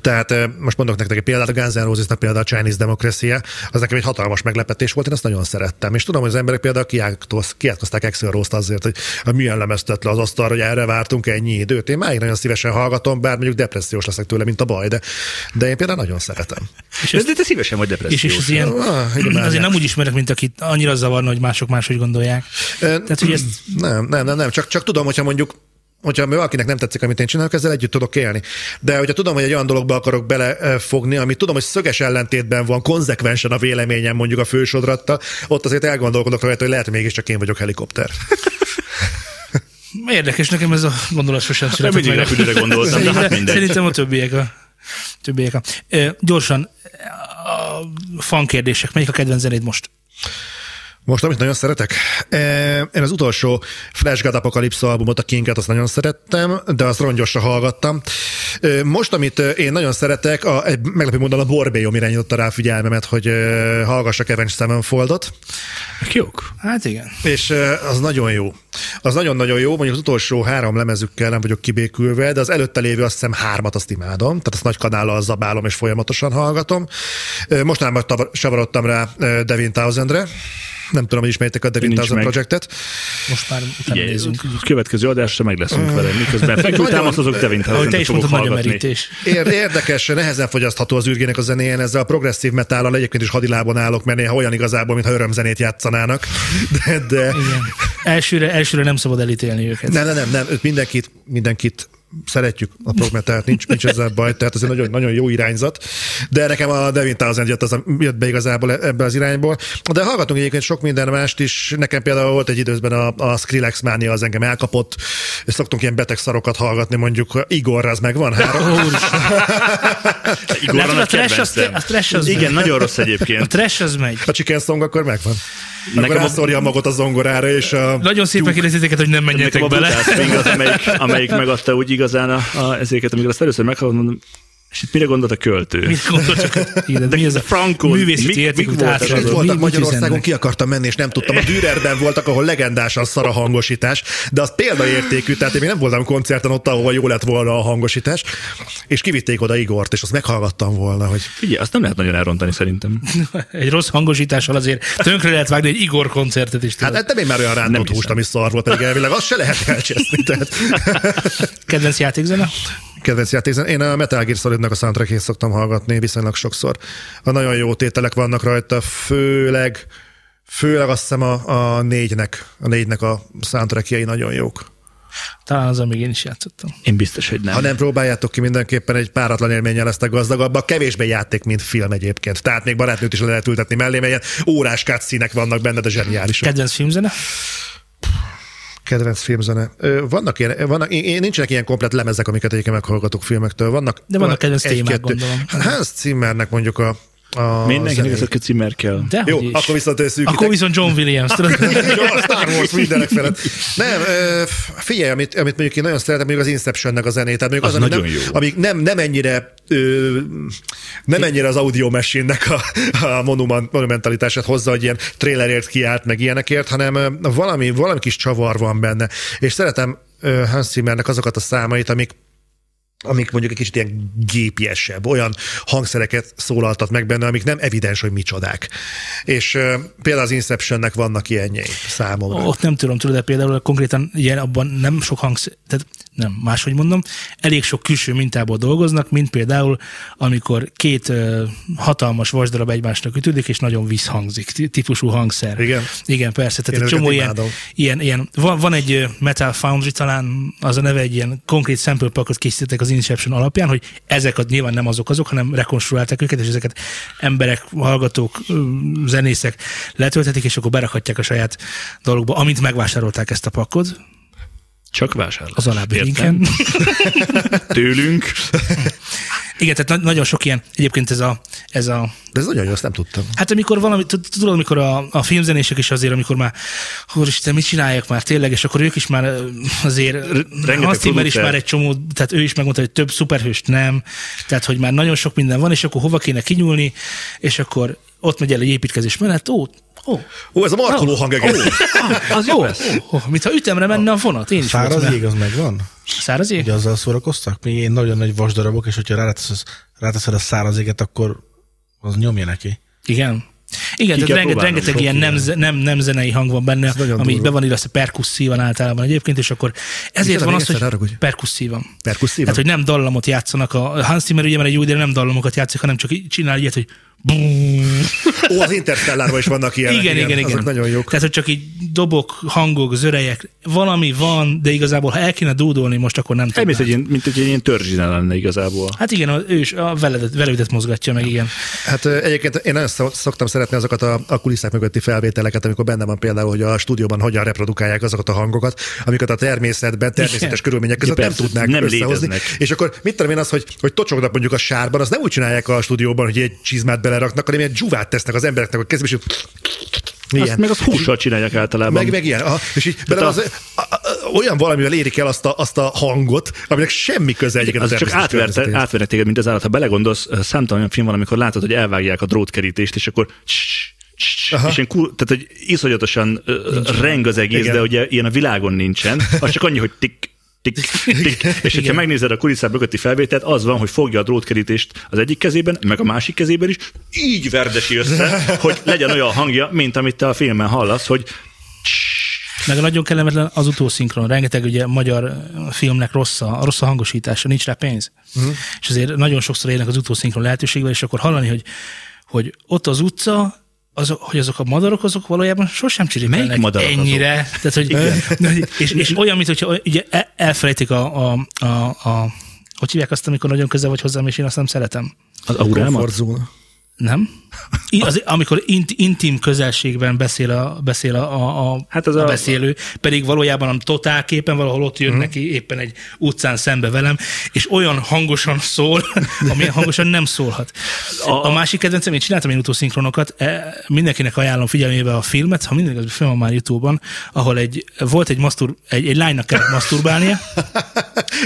Tehát eh, most mondok nektek egy példát, a Guns N' Roses-nak például a Chinese Democracy az nekem egy hatalmas meglepetés volt, én azt nagyon szerettem. És tudom, hogy az emberek például kiátkoz- kiátkozták Axel Rose-t azért, hogy hogy milyen lemeztett le az asztalra, hogy erre vártunk ennyi időt. Én máig nagyon szívesen hallgatom, bár mondjuk depressziós leszek tőle, mint a baj, de, de én például nagyon szeretem. De, de te szívesen vagy És, depressziós. és az ilyen, Ah, *clears throat* igen, azért nem úgy ismerek, mint akit annyira zavarna, hogy mások máshogy gondolják. Tehát, hogy ezt Nem, nem, nem, nem. Csak, csak tudom, hogyha mondjuk hogyha valakinek nem tetszik, amit én csinálok, ezzel együtt tudok élni. De hogyha tudom, hogy egy olyan dologba akarok belefogni, amit tudom, hogy szöges ellentétben van, konzekvensen a véleményem mondjuk a fősodrattal, ott azért elgondolkodok rajta, hogy lehet, hogy mégiscsak én vagyok helikopter. *laughs* érdekes, nekem ez a gondolat sosem Nem született mindig meg. gondoltam, de hát Szerintem- mindegy. Szerintem a többiek a többiek a. Ö, gyorsan, a fan kérdések, melyik a kedvenc zenéd most? Most, amit nagyon szeretek? Eh, Én az utolsó Flash God Apocalypse albumot, a Kinget, azt nagyon szerettem, de azt rongyosra hallgattam. Eh, Most, amit eh, én nagyon szeretek, a, egy meglepő módon a Borbélyom irányította rá a figyelmemet, hogy hallgassak Avenged Sevenfoldot, Jók. Hát igen. és az nagyon jó. Az nagyon-nagyon jó, mondjuk az utolsó három lemezükkel nem vagyok kibékülve, de az előtte lévő azt hiszem hármat azt imádom, tehát azt nagy kanállal zabálom és folyamatosan hallgatom. Mostanában tav- savarodtam rá Devin Thousandre, nem tudom, hogy ismeritek a Devin Thousand meg. projektet. Most már utána nézünk. következő adásra meg leszünk vele, miközben feküdtem, azok Devin Ahogy te is fogok mondtad, nagy a merítés. Ér- Érdekes, nehezen fogyasztható az űrgének a zenéjén, ezzel a progresszív metállal egyébként is hadilában állok, mert néha olyan igazából, mintha örömzenét játszanának. *laughs* De, de Igen. Elsőre, elsőre nem szabad elítélni őket. nem, nem, nem, nem, őt mindenkit, mindenkit szeretjük a prog metált, nincs, nincs ezzel baj, tehát ez egy nagyon, nagyon jó irányzat, de nekem a Devin Townsend jött, az, a- jött be igazából ebbe az irányból, de hallgatunk egyébként sok minden mást is, nekem például volt egy időben a, a Skrillex mánia, az engem elkapott, és szoktunk ilyen beteg szarokat hallgatni, mondjuk Igor, az megvan három, Igor a a trash az, a trash az Igen, megy. nagyon rossz A egyébként. trash az megy. a Chicken Song akkor megvan. Nekem a- rászorja a magot a zongorára, és a... Nagyon szépen kérdeztétek, hogy nem Nekem menjetek a bele. Swing az, amelyik, amelyik megadta úgy igazán a, a, ezeket, amikor azt először meghallom, mondom, és itt mire gondolt a költő? Mit gondoltok? Igen, de mi ez a Frankon, művészeti mik- érték, mik amit voltak Mi- Magyarországon, ki akartam menni, és nem tudtam. A Dürerben voltak, ahol legendásan szar a hangosítás, de az példaértékű, tehát én még nem voltam koncerten ott, ahol jó lett volna a hangosítás, és kivitték oda Igort, és azt meghallgattam volna, hogy Figyelj, azt nem lehet nagyon elrontani szerintem. *laughs* Egy rossz hangosítással azért tönkre lehet vágni egy Igor koncertet is. hát tudod. nem én már olyan Nem rántott húst, ami szar volt, pedig elvileg azt se lehet elcseszni. Tehát. *laughs* Kedvenc játékzene? Kedvenc játékzen. Én a Metal Gear Solidnak a soundtrackét szoktam hallgatni viszonylag sokszor. A nagyon jó tételek vannak rajta, főleg Főleg azt hiszem a, a négynek, a négynek a soundtrackjai nagyon jók. Talán az, amíg én is játszottam. Én biztos, hogy nem. Ha nem próbáljátok ki, mindenképpen egy páratlan élménnyel lesztek gazdagabbak. Kevésbé játék, mint film egyébként. Tehát még barátnőt is le lehet ültetni mellé, mert ilyen órás színek vannak benne, de zseniálisak. Kedvenc filmzene? Kedvenc filmzene. Vannak ilyen, vannak, én, nincsenek ilyen komplet lemezek, amiket egyébként meghallgatok filmektől. Vannak, De vannak kedvenc témák, gondolom. Hans Zimmernek mondjuk a a Mindenkinek ez a cimmer kell. De Jó, is. akkor viszont szűkítek. Akkor viszont John Williams. tudod? a Star Wars mindenek felett. Nem, figyelj, amit, amit mondjuk én nagyon szeretem, mondjuk az Inceptionnek a zenét. Tehát mondjuk Az az, ami nagyon nem, jó. ami nem, nem ennyire ö, nem ennyire az audio machine-nek a, a monument, monumentalitását hozza, hogy ilyen trailerért kiállt, meg ilyenekért, hanem valami, valami kis csavar van benne. És szeretem Hans Zimmernek azokat a számait, amik amik mondjuk egy kicsit ilyen gépiesebb, olyan hangszereket szólaltat meg benne, amik nem evidens, hogy micsodák. És uh, például az Inceptionnek vannak ilyenjei számomra. Ott nem tudom, tudod, de például konkrétan ilyen abban nem sok hangszer, tehát nem, máshogy mondom, elég sok külső mintából dolgoznak, mint például, amikor két ö, hatalmas vasdarab egymásnak ütődik, és nagyon visszhangzik, tí- típusú hangszer. Igen? Igen, persze. Tehát Én egy csomó ilyen, ilyen, ilyen van, van, egy Metal Foundry, talán az a neve, egy ilyen konkrét sample packot készítettek az Inception alapján, hogy ezek a, nyilván nem azok azok, hanem rekonstruálták őket, és ezeket emberek, hallgatók, zenészek letöltetik, és akkor berakhatják a saját dolgokba, amint megvásárolták ezt a pakkot, Csak vásárlás. az alábbi linken. *laughs* Tőlünk. Igen, tehát na- nagyon sok ilyen, egyébként ez a, ez a De ez nagyon jó, azt nem tudtam. Hát amikor valami, tud- tudod, amikor a, a filmzenések is azért, amikor már, úristen, mit csinálják már tényleg, és akkor ők is már azért, rengeteg Hans Zimmer is már egy csomó, tehát ő is megmondta, hogy több szuperhőst nem, tehát hogy már nagyon sok minden van, és akkor hova kéne kinyúlni, és akkor ott megy el egy építkezés mellett, ó, ó, Ó, ez a markoló hang egész. az jó, ó, ó, mintha ütemre menne a vonat, én is Száraz jég az megvan? Száraz jég? Ugye azzal szórakoztak? Még én nagyon nagy vasdarabok, és hogyha ráteszed, ráteszed a száraz éget, akkor az nyomja neki. Igen. Igen, Ki tehát rengeteg sok ilyen nem, nem, nem zenei hang van benne, ami durva. be van illesztve perkusszívan általában egyébként, és akkor ezért Micsoda, van az, hogy haragudj. perkusszívan. Perkusszívan? Tehát, hogy nem dallamot játszanak. A Hans Zimmer ugye, mert egy jó ide nem dallamokat játszik, hanem csak csinál ilyet, hogy Ó, az Interstellárban is vannak ilyenek. igen, igen, igen. Azok nagyon jók. Tehát, hogy csak így dobok, hangok, zörejek, valami van, de igazából, ha el kéne dúdolni most, akkor nem Elmész egy tudnám. ilyen, mint egy ilyen törzsine lenne igazából. Hát igen, ő is a veledet, velődet mozgatja meg, igen. Hát egyébként én nagyon szok- szoktam szeretni azokat a, a kulisszák mögötti felvételeket, amikor benne van például, hogy a stúdióban hogyan reprodukálják azokat a hangokat, amiket a természetben, természetes Igen. körülmények között Igen, nem tudnák nem összehozni. léteznek. És akkor mit tudom én az, hogy, hogy tocsognak mondjuk a sárban, az nem úgy csinálják a stúdióban, hogy egy csizmát beleraknak, hanem ilyen dzsuvát tesznek az embereknek a kezébe, és így- Azt meg az hússal csinálják általában. meg, meg ilyen. Aha, és így bele a- az, a, a, olyan valamivel érik el azt a, azt a hangot, aminek semmi köze egyébként Az a csak átverte, átvernek téged, mint az állat. Ha belegondolsz, számtalan olyan film van, amikor látod, hogy elvágják a drótkerítést, és akkor Aha. és ilyen kul, tehát, hogy iszonyatosan ö, reng az egész, Igen. de ugye ilyen a világon nincsen. Az csak annyi, hogy tik, *laughs* tik, tik. És hogyha megnézed a kulisszák mögötti felvételt, az van, hogy fogja a drótkerítést az egyik kezében, meg a másik kezében is, így verdesi össze, *laughs* hogy legyen olyan hangja, mint amit te a filmen hallasz, hogy Meg a nagyon kellemetlen az utószinkron. Rengeteg ugye magyar filmnek rossz a, rossz a hangosítása, nincs rá pénz. Uh-huh. És azért nagyon sokszor élnek az utószinkron lehetőségvel, és akkor hallani, hogy, hogy ott az utca, azok, hogy azok a madarok, azok valójában sosem csiripelnek Melyik madarak azok? ennyire. Tehát, hogy, *laughs* és, és, olyan, mint hogyha ugye el- elfelejtik a, a, a, a hogy hívják azt, amikor nagyon közel vagy hozzám, és én azt nem szeretem. az aurámat. Nem? Az, amikor int, intim közelségben beszél a, beszél a, a, a, Hát az a a- beszélő, pedig valójában a totálképen valahol ott jön neki éppen egy utcán szembe velem, és olyan hangosan szól, *laughs* amilyen hangosan nem szólhat. A, A- másik kedvencem, én csináltam én utószinkronokat, e, mindenkinek ajánlom figyelmébe a filmet, ha minden igaz, film van már Youtube-on, ahol egy, volt egy, masztur, egy, egy lánynak kellett maszturbálnia. *laughs*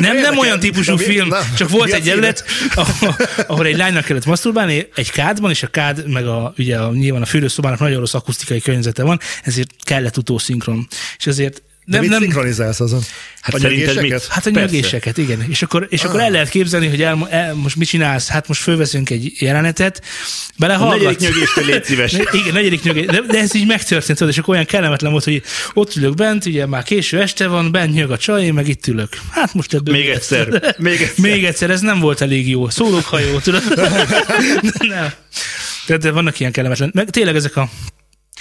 Nem, nem olyan típusú film, csak volt egy jelenet, ahol, ahol egy lánynak kellett maszturbálni egy kádban, és a kád, meg a, ugye a, nyilván a fürdőszobának nagyon rossz akusztikai környezete van, ezért kellett utószinkron. És ezért De nem, mit nem, szinkronizálsz azon? Hát A nyögéseket? mit? Hát a nyögéseket, igen. És akkor, és akkor el lehet képzelni, hogy el, el, most mit csinálsz? Hát most fölveszünk egy jelenetet, A belehallgatsz. negyedik nyögéstől légy szíves. Igen, negyedik nyögés. De, de, ez így megtörtént, tudod, és akkor olyan kellemetlen volt, hogy ott ülök bent, ugye már késő este van, bent nyög a csaj, én meg itt ülök. Hát most ebből Még egyszer, *laughs* még egyszer. Még egyszer, ez nem volt elég jó. Szólok hajó, tudod? *laughs* nem. Tehát de vannak ilyen kellemetlen. Meg tényleg ezek a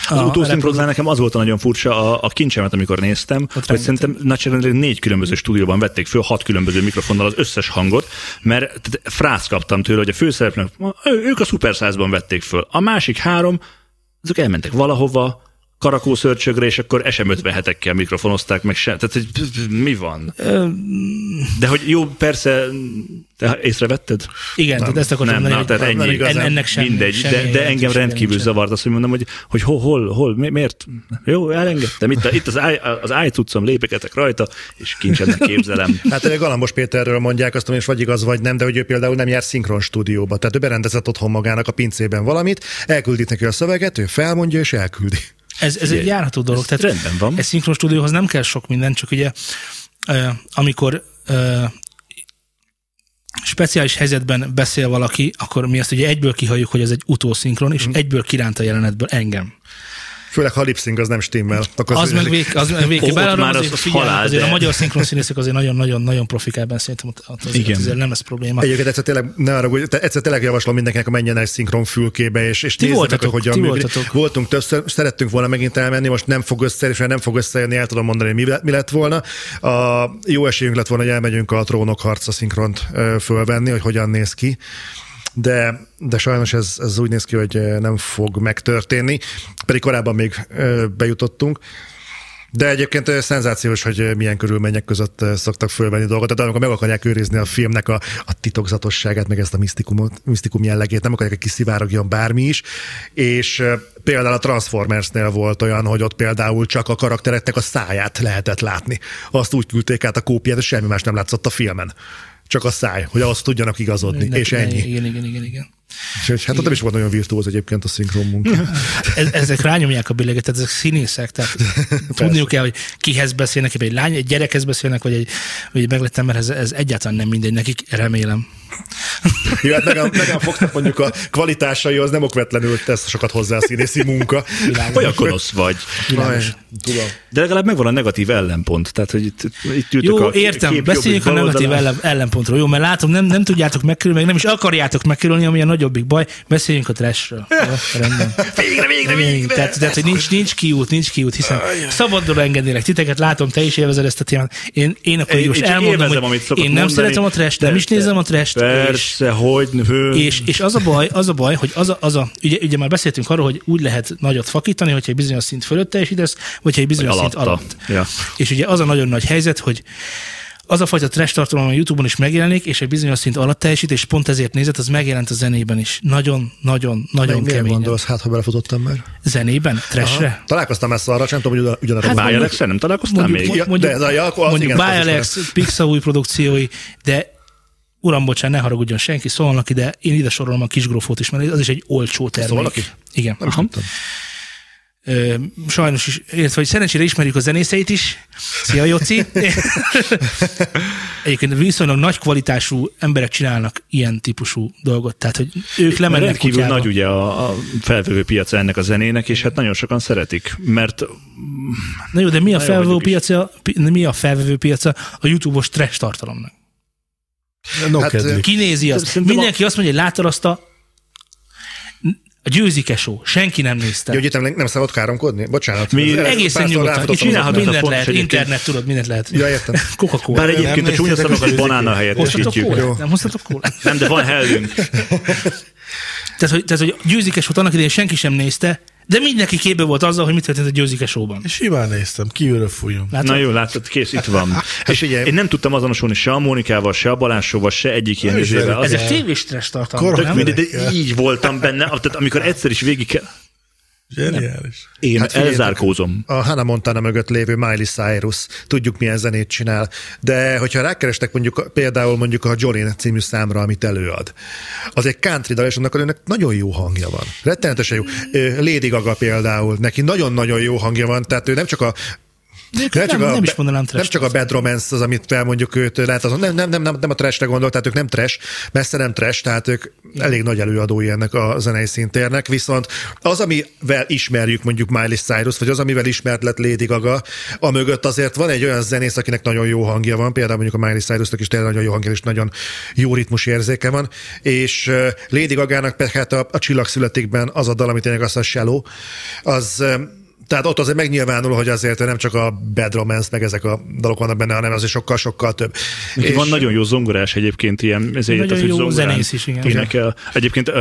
Az a utószinkronznál nekem az volt a nagyon furcsa a, a kincsemet, amikor néztem, hogy rengeteg. szerintem nagyságrendileg négy különböző stúdióban vették föl hat különböző mikrofonnal az összes hangot, mert frászt kaptam tőle, hogy a főszereplők, ők a szuperszázban vették föl. A másik három, azok elmentek valahova, karakószörcsögre, és akkor SM57-ekkel mikrofonozták meg se. Tehát, hogy mi van? De hogy jó, persze, te észrevetted? Igen, tehát ezt akartam Nem, mondani, na, tehát ennyi. en- ennek sem, Mindegy, semmi de, de engem rendkívül zavart azt, hogy mondom, hogy, hogy hol, hol, hol mi, miért? Jó, elengedtem, itt, a, itt az, áj, az ájcuccom, lépeketek rajta, és kincsenek képzelem. *laughs* Hát ugye Galambos Péterről mondják azt, hogy vagy igaz, vagy nem, de hogy ő például nem jár szinkron stúdióba. Tehát ő berendezett otthon magának a pincében valamit, elküldik neki a szöveget, ő felmondja és elküldi. Ez, ez egy járható dolog. ez Tehát rendben van. Egy szinkron stúdióhoz nem kell sok minden, csak ugye amikor speciális helyzetben beszél valaki, akkor mi azt ugye egyből kihalljuk, hogy ez egy utószinkron, és egyből kiránt a jelenetből engem. Főleg ha lipszing az nem stimmel. Akkor Az meg vég, az meg végképp. Ott már az- az figyelj, halál, azért de- a magyar szinkron színészek azért nagyon-nagyon nagyon profik ebben szerintem azért, Igen. azért nem ez probléma. Egyébként egyszer tényleg, ne arra, hogy egyszer tényleg javaslom mindenkinek, hogy menjen el szinkron fülkébe, és, és Ti nézzék meg, voltatok, hogy hogyan ti működik. voltatok. Voltunk többször, szerettünk volna megint elmenni, most nem fog össze, és nem fog összejönni, el tudom mondani, mi, mi lett volna. A jó esélyünk lett volna, hogy elmegyünk a trónok harca szinkront fölvenni, hogy hogyan néz ki. De, de sajnos ez, ez úgy néz ki, hogy ö, nem fog megtörténni, pedig korábban még ö, bejutottunk. De egyébként ö, szenzációs, hogy milyen körülmények között szoktak fölvenni dolgot. Tehát amikor meg akarják őrizni a filmnek a, a titokzatosságát, meg ezt a misztikumot, misztikum jellegét, nem akarják, hogy kiszivárogjon bármi is. És például a Transformersnél volt olyan, hogy ott például csak a karaktereknek a száját lehetett látni. Azt úgy küldték át a kópiát, és semmi más nem látszott a filmen. Csak a száj, hogy azt tudjanak igazodni, Minden- és ennyi. Igen, igen, igen, igen. És hát ott nem is volt nagyon virtuóz egyébként a szinkron munka. *laughs* Ez- ezek rányomják a billéget, tehát ezek színészek, tehát *laughs* tudniuk kell, hogy kihez beszélnek, egy lány, egy gyerekhez beszélnek, vagy egy, vagy egy meglett emberhez, ez egyáltalán nem mindegy nekik, remélem. Jó, hát Megan, Megan Foxnak mondjuk a kvalitásai az nem okvetlenül tesz sokat hozzá a színészi munka. Világos. Olyan gonosz vagy. Világos. Tudom. De legalább megvan a negatív ellenpont. Tehát, hogy itt, itt ültök Jó, a értem, kép beszéljünk a negatív ellen, ellenpontról, jó, mert látom, nem, nem tudjátok megkerülni, meg nem is akarjátok megkerülni, ami a nagyobbik baj, beszéljünk a trashről. *laughs* Jó, rendben. Végre, végre, végre! Tehát, tehát, hogy nincs, nincs kiút, nincs kiút, hiszen szabadon engednélek titeket, látom, te is élvezed ezt a témát. Én, én akkor Én- most elmondom, élvezem, hogy én nem mondani. szeretem a trash nem is nézem a trash és, Persze, hogy... Hő. és, és, az a baj, az a baj, hogy az a, az a ugye, ugye, már beszéltünk arról, hogy úgy lehet nagyot fakítani, hogyha egy bizonyos szint fölött teljesítesz, vagy ha egy bizonyos szint alatta. alatt. Ja. És ugye az a nagyon nagy helyzet, hogy az a fajta trash tartalom a YouTube-on is megjelenik, és egy bizonyos szint alatt teljesít, és pont ezért nézett, az megjelent a zenében is. Nagyon, nagyon, nagyon Miért kemény. gondolsz, hát ha belefutottam már? Zenében? Trashre? Aha. Találkoztam ezt arra, sem tudom, hogy ugyan- ugyanarra Hát mondjuk- Alex, nem találkoztál Mondjuk, még? Ja, mondjuk, de ez a- mondjuk igen, Bialex, Pixar új produkciói, de uram, bocsán, ne haragudjon senki, szólnak ide, én ide sorolom a kisgrófót is, mert az is egy olcsó termék. Szólnak ki? Igen. Nem tudtam. Ö, sajnos is, illetve hogy szerencsére ismerjük a zenészeit is. Szia, Joci! *laughs* Egyébként viszonylag nagy kvalitású emberek csinálnak ilyen típusú dolgot, tehát hogy ők lemennek Rendkívül kutyába. nagy ugye a, a felvevő piaca ennek a zenének, és hát nagyon sokan szeretik, mert Na jó, de mi a, felvevő piaca, pi- mi a felvevő piaca a YouTube-os trash tartalomnak? No Hát, kedvük. Kinézi azt. Szerintem Mindenki azt mondja, hogy láttad azt a a győzike show. Senki nem nézte. Itt nem, nem szabad káromkodni? Bocsánat. Mi- Ez- Egészen nyugodtan. Itt oknál. mindent lehet. egyébként. Internet, tudod, mindent lehet. Ja, értem. Coca-Cola. bár egyébként a csúnya a szavakat Hoztatok helyettesítjük. Nem hoztatok kólát? Nem, de van hellünk. *laughs* Tehát, hogy, tehát, hogy győzike show annak idején senki sem nézte, de mindenki képbe volt azzal, hogy mit történt a győzike showban. Simán néztem, kívülről fújom. Látod? Na jó, látod, kész, itt van. *laughs* És figyelj. én nem tudtam azonosulni se a Mónikával, se a Balássóval, se egyik ilyen izével. velük. Ez Azért egy tévés stress tartalom, Korok nem? mindegy, de így voltam benne, tehát amikor egyszer is végig kell, Zseniális. én Hát elzárkózom. a Hannah Montana mögött lévő Miley Cyrus, tudjuk milyen zenét csinál, de hogyha rákerestek mondjuk például mondjuk a Jolene című számra, amit előad, az egy country dal, és annak önnek nagyon jó hangja van. Rettenetesen jó. Lady Gaga például, neki nagyon-nagyon jó hangja van, tehát ő nem csak a Nem, nem, nem is mondanám nem trash. csak a Bad Romance az, amit felmondjuk őt, lehet azon, nem, nem, nem, nem, nem a trashre gondol, tehát ők nem trash, messze nem trash, tehát ők elég nagy előadói ennek a zenei szintérnek, viszont az, amivel ismerjük mondjuk Miley Cyrus, vagy az, amivel ismert lett Lady Gaga, a mögött azért van egy olyan zenész, akinek nagyon jó hangja van, például mondjuk a Miley Cyrusnak is tényleg nagyon jó hangja, és nagyon jó ritmus érzéke van, és Lady Gagának hát a, a Csillag születikben az a dal, amit tényleg az a Shallow, az tehát ott azért megnyilvánul, hogy azért nem csak a Bad Romance, meg ezek a dalok vannak benne, hanem azért sokkal-sokkal több. Neki van nagyon jó zongorás egyébként ilyen, ezért Nagyon hogy jó zongorán zenész is, igen. Énekel. Egyébként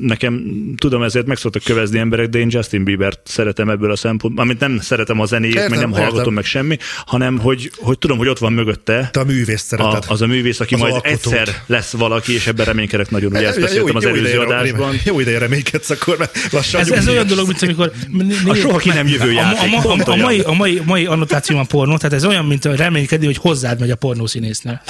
nekem tudom, ezért meg szoktak kövezni emberek, de én Justin Bieber-t szeretem ebből a szempontból, amit nem szeretem a zenéjét, Értem, meg nem értem. hallgatom meg semmi, hanem hogy, hogy tudom, hogy ott van mögötte Te a művész szereted. a, az a művész, aki Az majd alkotót. egyszer lesz valaki, és ebben reménykedek nagyon, ugye ezt beszéltem az előző adásban. Jó ideje reménykedsz akkor, mert lassan Ez, ez olyan dolog, mint amikor... A soha ki nem jövő a, a, játék. a, a, a, olyan. mai, a, mai, mai annotációban pornó, tehát ez olyan, mint reménykedni, hogy hozzád megy a pornószínésznél.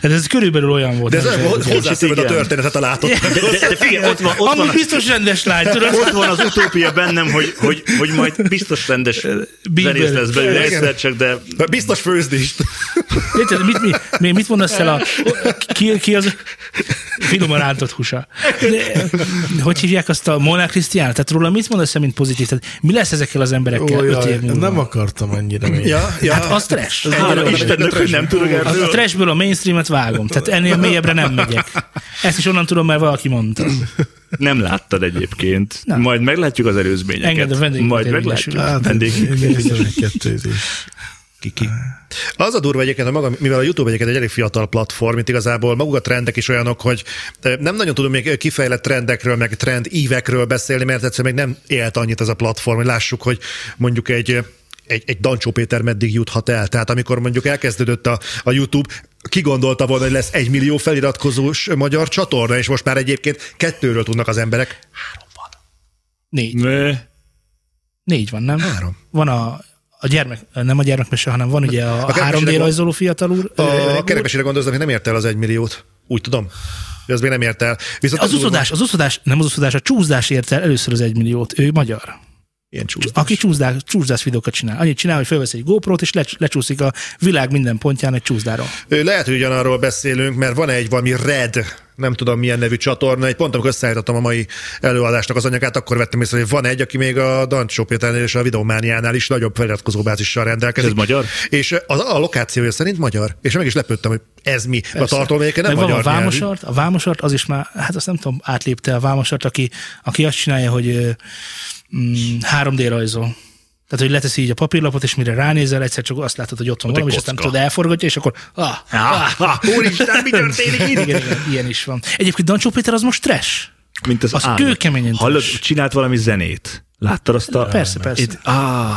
Tehát ez körülbelül olyan volt. De ez nem olyan, hozzászöved a történetet a látott. De, de, de figyelj, ott van, ott van, Amúgy biztos rendes lány, tudod? ott van az utópia bennem, hogy, hogy, hogy majd biztos rendes zenész lesz belőle egyszer csak, de Biztos főzni is. Érted, mit, mit, mit, mit mondasz el a... Ki, ki az... Finoman rántott húsa. De, hogy hívják azt a Molnár Krisztián? Tehát róla mit mondasz el, mint pozitív? Tehát mi lesz ezekkel az emberekkel Ó, öt jaj, év múlva? nem akartam annyira még. Ja, ja. Hát az trash. hála Istennek, hogy nem tudok Az a erről. trashből a mainstreamet vágom. Tehát ennél mélyebbre nem megyek. Ezt is onnan tudom, mert valaki mondta. Nem láttad egyébként. Nem. Majd meglátjuk az előzményeket. Engedd a Majd meglátjuk. Hát, Vendég. is. Kiki. Az a durva egyébként, a maga, mivel a YouTube egyébként egy elég fiatal platform, itt igazából maguk a trendek is olyanok, hogy nem nagyon tudunk még kifejlett trendekről, meg trend ívekről beszélni, mert egyszerűen még nem élt annyit ez a platform, hogy lássuk, hogy mondjuk egy egy, egy Dancsó Péter meddig juthat el. Tehát amikor mondjuk elkezdődött a, a YouTube, ki gondolta volna, hogy lesz egy millió feliratkozós magyar csatorna, és most már egyébként kettőről tudnak az emberek. Négy. Mö. Négy van, nem? Három. Van a, a gyermek, nem a gyermekmese, hanem van ugye a, A 3D keresőre- rajzoló fiatal úr. A öreg úr. kerekesére gondolsz, hogy nem ért el az egy milliót. Úgy tudom. De az még nem ért el. Viszont Az durva- úszodás, az úszodás, nem az úszodás, a csúszdás ért el először az egymilliót. Ő magyar. Ilyen csúszdás. Aki csúszdás, csúszdás videókat csinál. Annyit csinál, hogy felvesz egy GoPro-t, és lecs- lecsúszik a világ minden pontján egy csúszdára. Ö, Lehet, hogy ugyanarról beszélünk, mert van egy valami Red, nem tudom milyen nevű csatorna, egy pont amikor összeállítottam a mai előadásnak az anyagát, akkor vettem észre, hogy van egy, aki még a Dancsó Péternél és a Videomániánál is nagyobb feliratkozó bázissal rendelkezik. Ez magyar? És az, a lokációja szerint magyar. És meg is lepődtem, hogy ez mi. A tartalméke nem Meg van magyar a nyelvű. Vámosart, a Vámosart, az is már, hát azt nem tudom, átlépte a Vámosart, aki, aki azt csinálja, hogy ö, mm, 3D rajzol. Tehát, hogy leteszi így a papírlapot, és mire ránézel, egyszer csak azt látod, hogy ott van Ott valami, és aztán tudod, elforgatja, és akkor ah, ah, Ah, *laughs* Úristen, mi történik igen, igen, ilyen is van. Egyébként Dancsó Péter az most trash. Mint az, Az állat. kőkeményen Hallod, trash. csinált valami zenét. Láttad azt a... Persze, persze. Itt, ah,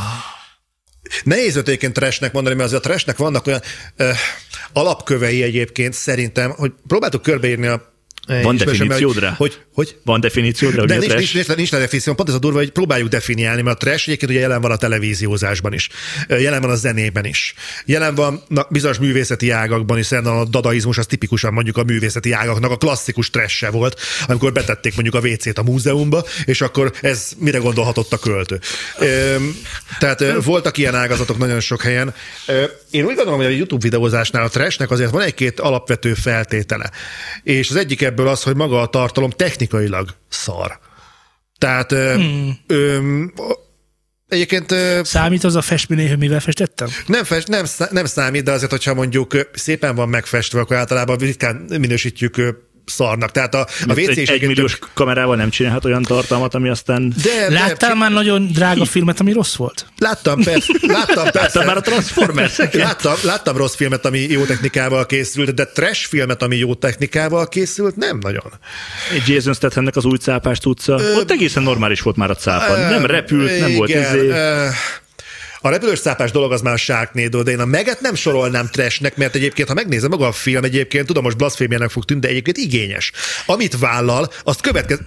Nehéz őt egyébként trashnek mondani, mert azért a trashnek vannak olyan ö, alapkövei egyébként szerintem, hogy próbáltuk körbeírni a Van ismerősömmel, definíciód hogy, rá? Hogy, hogy van definíciód, hogy De nincs, nincs, trash? nincs, nincs, definíció, pont ez a durva, hogy próbáljuk definiálni, mert a trash egyébként ugye jelen van a televíziózásban is, jelen van a zenében is, jelen van na, bizonyos művészeti ágakban is, hiszen a dadaizmus az tipikusan mondjuk a művészeti ágaknak a klasszikus tresse volt, amikor betették mondjuk a WC-t a múzeumba, és akkor ez mire gondolhatott a költő. Tehát voltak ilyen ágazatok nagyon sok helyen. Én úgy gondolom, hogy a YouTube videózásnál a trashnek azért van egy-két alapvető feltétele. És az egyik ebből az, hogy maga a tartalom technikailag szar. Tehát hmm. ö, egyébként Számít az a festménynél, hogy mivel festettem? nem, fest, nem, nem számít, de azért, hogyha mondjuk szépen van megfestve, akkor általában ritkán minősítjük szarnak. Tehát a, a WC egy is egyébként egymilliós kamerával nem csinálhat olyan tartalmat, ami aztán... De, de, Láttál már nagyon drága filmet, ami rossz volt? Láttam, persze. Láttam, persze. Láttad már a transformers *laughs* Láttam, láttam rossz filmet, ami jó technikával készült, de trash filmet, ami jó technikával készült, nem nagyon. Egy Jason Stathamnek az új cápás tudca. Ott egészen normális volt már a cápa. Nem repült, nem volt izé. A repülős szápás dolog az már a Sharknado, de én a meget nem sorolnám trashnek, mert egyébként, ha megnézem maga a film, egyébként tudom, most blasfémiának fog tűnni, de egyébként igényes. Amit vállal, azt következ...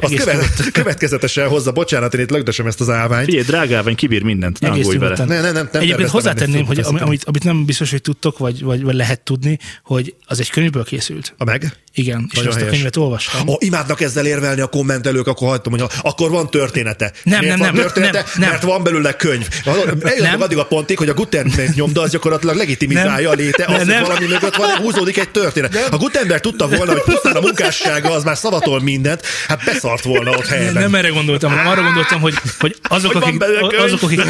Egész követ, következetesen hozza, bocsánat, én itt lögdösöm ezt az állványt. Figyelj, drágávány kibír mindent, ne aggódj vele. Ne, ne, nem, nem Egyébként hozzátenném, hogy ami, amit, amit nem biztos, hogy tudtok, vagy, vagy, vagy lehet tudni, hogy az egy könyvből készült. A meg? Igen, és Nagyon azt a helyes. könyvet olvastam. Ó, imádnak ezzel érvelni a kommentelők, akkor hagytam, hogy akkor van története. Nem, Miért nem, van nem, története? nem, nem. Mert van belőle könyv. Nem. addig a pontig, hogy a Gutenberg nyomda az gyakorlatilag legitimizálja a léte, Nem, azt, hogy nem. valami mögött van, húzódik egy történet. Ha Gutenberg tudta volna, hogy pusztán a munkássága az már szavatol mindent, hát leszart volna ott helyben. Nem erre gondoltam, hanem arra gondoltam, hogy, hogy azok, Hogy akik, azok, *laughs* akik,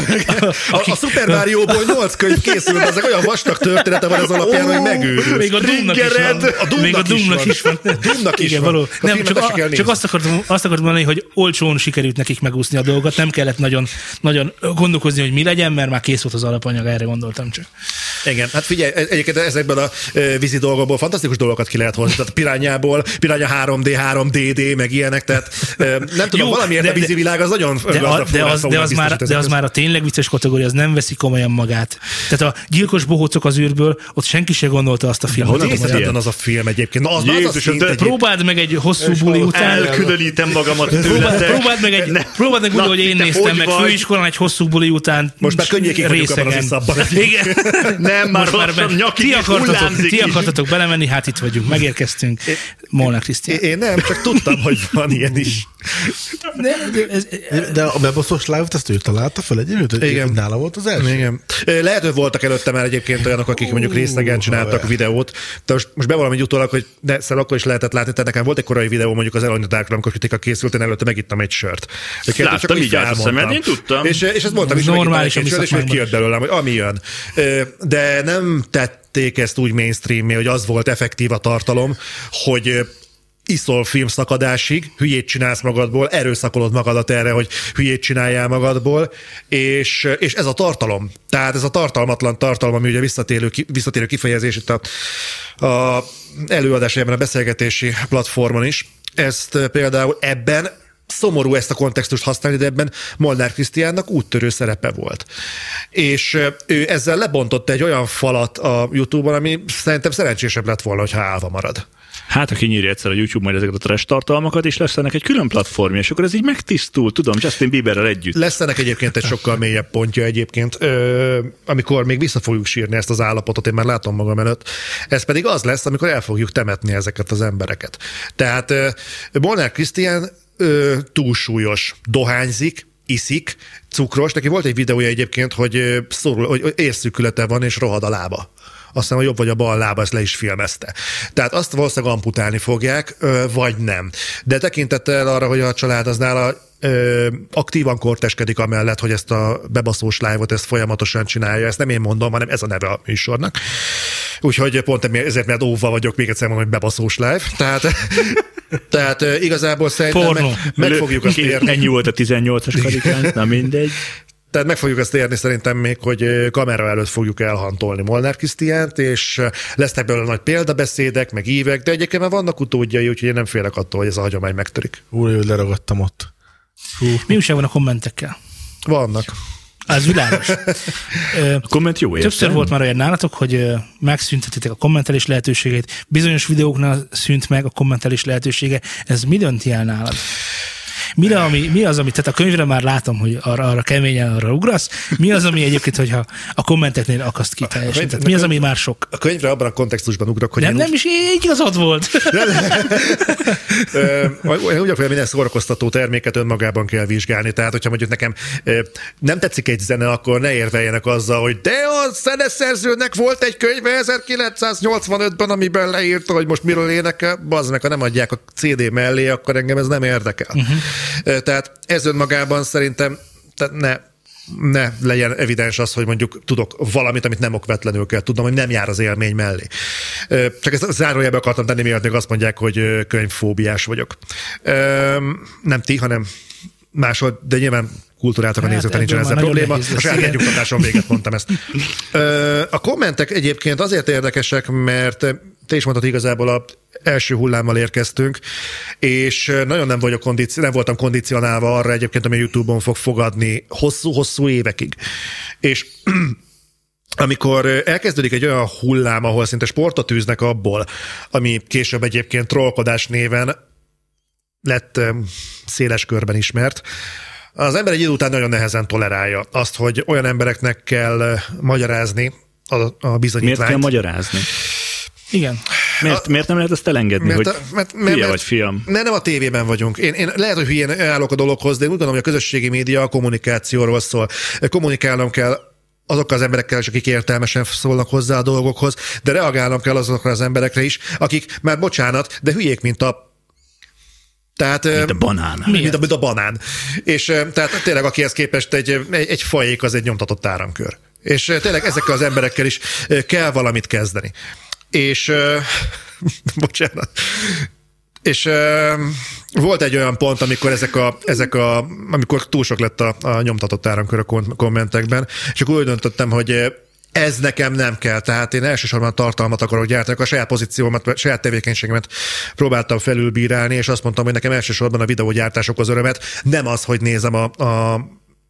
A, a Super Mario-ból nyolc könyv készült, ezek olyan vastag története van az alapján, hogy megőrül. még a Doomnak is van. A Doomnak még a Doomnak is van. Doomnak is van. való. Nem, csak, a, csak azt, akartam, azt akartam mondani, hogy olcsón sikerült nekik megúszni a dolgot, nem kellett nagyon, nagyon gondolkozni, hogy mi legyen, mert már kész volt az alapanyag, erre gondoltam csak. Igen, hát figyelj, egyébként ezekből a vízi dolgokból fantasztikus dolgokat ki lehet hozni. Tehát pirányából, piránya 3D, 3DD, meg ilyenek, tehát ö, nem tudom, Jó, valamiért de- a vízi világ az nagyon De, a, de, az, de, az már, de az már a tényleg vicces kategória, az nem veszi komolyan magát. Tehát a gyilkos bohócok az űrből, ott senki se gondolta azt a filmet. honnan tudod, Hihetetlen az a film egyébként. Na, az, az a szint de egyébként. Próbáld meg egy hosszú buli után, Elkülönítem magamat Próbáld, tőletek. próbáld meg, egy, Ne. próbáld meg úgy, hogy én te néztem meg főiskolán egy hosszú buli után. Most már könnyékig vagyunk abban az részegen. iszapban. *laughs* Igen. Nem, már lassan nyakig ti akartatok, ti akartatok belemenni, hát itt vagyunk, megérkeztünk. Molnár Krisztián. Én nem, csak tudtam, hogy van ilyen is. De, de ez, De a bebaszos live-t ezt ő találta fel egyébként? Igen. Nála volt az első? Igen. Lehet, hogy voltak előtte már egyébként olyanok, akik mondjuk részegen csináltak haver. videót. De most, most bevallom egy utólag, hogy de szóval akkor is lehetett látni, tehát nekem volt egy korai videó mondjuk az Elony Darkra, amikor kritika készült, én előtte megittem egy sört. Láttam, úgy így állt a szemed, én tudtam. És, és ezt mondtam Ez is, megittam normális egy sört, és szakmánkban. kijött belőlem, hogy ami jön. De nem tették ezt úgy mainstream hogy az volt effektív a tartalom, hogy iszol filmszakadásig, hülyét csinálsz magadból, erőszakolod magadat erre, hogy hülyét csináljál magadból, és, és ez a tartalom. Tehát ez a tartalmatlan tartalom, ami ugye visszatérő, visszatérő kifejezés itt a, a előadásában, a beszélgetési platformon is. Ezt eh, például ebben szomorú ezt a kontextust használni, de ebben Molnár Krisztiánnak úttörő szerepe volt. És ö, ő ezzel lebontott egy olyan falat a YouTube-on, ami szerintem szerencsésebb lett volna, hogyha állva marad. Hát, aki nyírja egyszer a YouTube majd ezeket a trash tartalmakat, és lesz ennek egy külön platformja, és akkor ez így megtisztul, tudom, Justin Bieberrel együtt. Lesz ennek egyébként egy sokkal mélyebb pontja egyébként, ö, amikor még vissza fogjuk sírni ezt az állapotot, én már látom magam előtt. Ez pedig az lesz, amikor el fogjuk temetni ezeket az embereket. Tehát ö, Molnár Krisztián ö, túlsúlyos, dohányzik, iszik, cukros. Neki volt egy videója egyébként, hogy, szorul, hogy érszűkülete van, és rohad a lába. Azt hiszem, a jobb vagy a bal lába ezt le is filmezte. Tehát azt valószínűleg amputálni fogják, vagy nem. De tekintettel arra, hogy a család az nála ö, aktívan korteskedik amellett, hogy ezt a bebaszós live-ot ezt folyamatosan csinálja. Ezt nem én mondom, hanem ez a neve a műsornak. Úgyhogy pont ezért, mert óva vagyok, még egyszer mondom, hogy bebaszós live. Tehát, *laughs* tehát igazából szerintem Pornó. meg, meg fogjuk azt érni. Ennyi volt a 18-as karikán, *laughs* na mindegy. Tehát meg fogjuk azt érni szerintem még, hogy kamera előtt fogjuk elhantolni Molnár Krisztiánt, és lesznek belőle nagy példabeszédek, meg ívek, de egyébként már vannak utódjai, úgyhogy én nem félek attól, hogy ez a hagyomány megtörik. Úr, hogy leragadtam ott. mi újság van a kommentekkel? Vannak. Az világos. *laughs* A komment jó Többször értem. volt már olyan nálatok, hogy megszüntetitek a kommentelés lehetőségét. Bizonyos videóknál szűnt meg a kommentelés lehetősége. Ez mi dönti el nálad? Mi, ami, mi az, ami, tehát a könyvre már látom, hogy arra, arra keményen arra ugrasz. Mi az, ami egyébként, hogyha a kommenteknél akaszt ki teljesen? Tehát mi az, ami már sok? A könyvre abban a kontextusban ugrok, hogy Nem, én nem is így igazad volt. Ö, úgy hogy minden szórakoztató terméket önmagában kell vizsgálni. Tehát, hogyha mondjuk nekem nem tetszik egy zene, akkor ne érveljenek azzal, hogy de a zeneszerzőnek volt egy könyve 1985-ben, amiben leírta, hogy most miről énekel, bazd meg, ha nem adják a CD mellé, akkor engem ez nem érdekel. Uh-huh. Tehát ez önmagában szerintem tehát ne ne legyen evidens az, hogy mondjuk tudok valamit, amit nem okvetlenül kell tudnom, hogy nem jár az élmény mellé. Csak ezt zárójelbe akartam tenni, miatt még azt mondják, hogy könyvfóbiás vagyok. Nem ti, hanem máshol, de nyilván kultúráltak a Hát nézőknek, nincsen ezzel probléma. A saját igen. megnyugtatáson véget mondtam ezt. A kommentek egyébként azért érdekesek, mert te is mondtad igazából a első hullámmal érkeztünk, és nagyon nem, vagyok kondici- nem voltam kondicionálva arra egyébként, ami a YouTube-on fog fogadni hosszú-hosszú évekig. És *clears throat* amikor elkezdődik egy olyan hullám, ahol szinte sportot űznek abból, ami később egyébként trollkodás néven lett széles körben ismert, az ember egy idő után nagyon nehezen tolerálja azt, hogy olyan embereknek kell magyarázni a, a Miért bizonyítványt. kell magyarázni? Igen. Miért, miért nem lehet ezt elengedni, Mert, hogy a- mert, mert, hülye mert, vagy fiam? Ne, nem a tévében vagyunk. Én, én lehet, hogy hülyén állok a dologhoz, de én úgy gondolom, hogy a közösségi média a kommunikációról szól. Kommunikálnom kell azokkal az emberekkel is, akik értelmesen szólnak hozzá a dolgokhoz, de reagálnom kell azokra az emberekre is, akik már bocsánat, de hülyék, mint a Tehát, Mint a banán. Mint, mint, a, mint a banán. És tehát tényleg akihez képest egy, egy, egy fajék az egy nyomtatott áramkör. És tényleg ezekkel az emberekkel is kell valamit kezdeni. És ö, *laughs* bocsánat. És ö, volt egy olyan pont, amikor ezek a, ezek a amikor túl sok lett a, a nyomtatott áramkör a kommentekben, és akkor úgy döntöttem, hogy ez nekem nem kell, tehát én elsősorban tartalmat akarok gyártani, a saját pozíciómat, a saját tevékenységemet próbáltam felülbírálni, és azt mondtam, hogy nekem elsősorban a videógyártás okoz örömet, nem az, hogy nézem a, a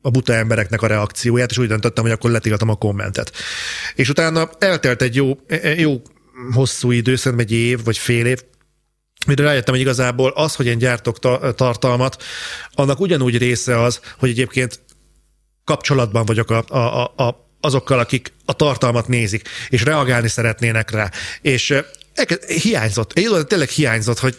a buta embereknek a reakcióját, és úgy döntöttem, hogy akkor letiltom a kommentet. És utána eltelt egy jó, jó hosszú idő, szerintem egy év vagy fél év, mire rájöttem, hogy igazából az, hogy én gyártok ta- tartalmat, annak ugyanúgy része az, hogy egyébként kapcsolatban vagyok a, a, a, azokkal, akik a tartalmat nézik, és reagálni szeretnének rá. És eh, elkezd- hiányzott, egy tényleg hiányzott, hogy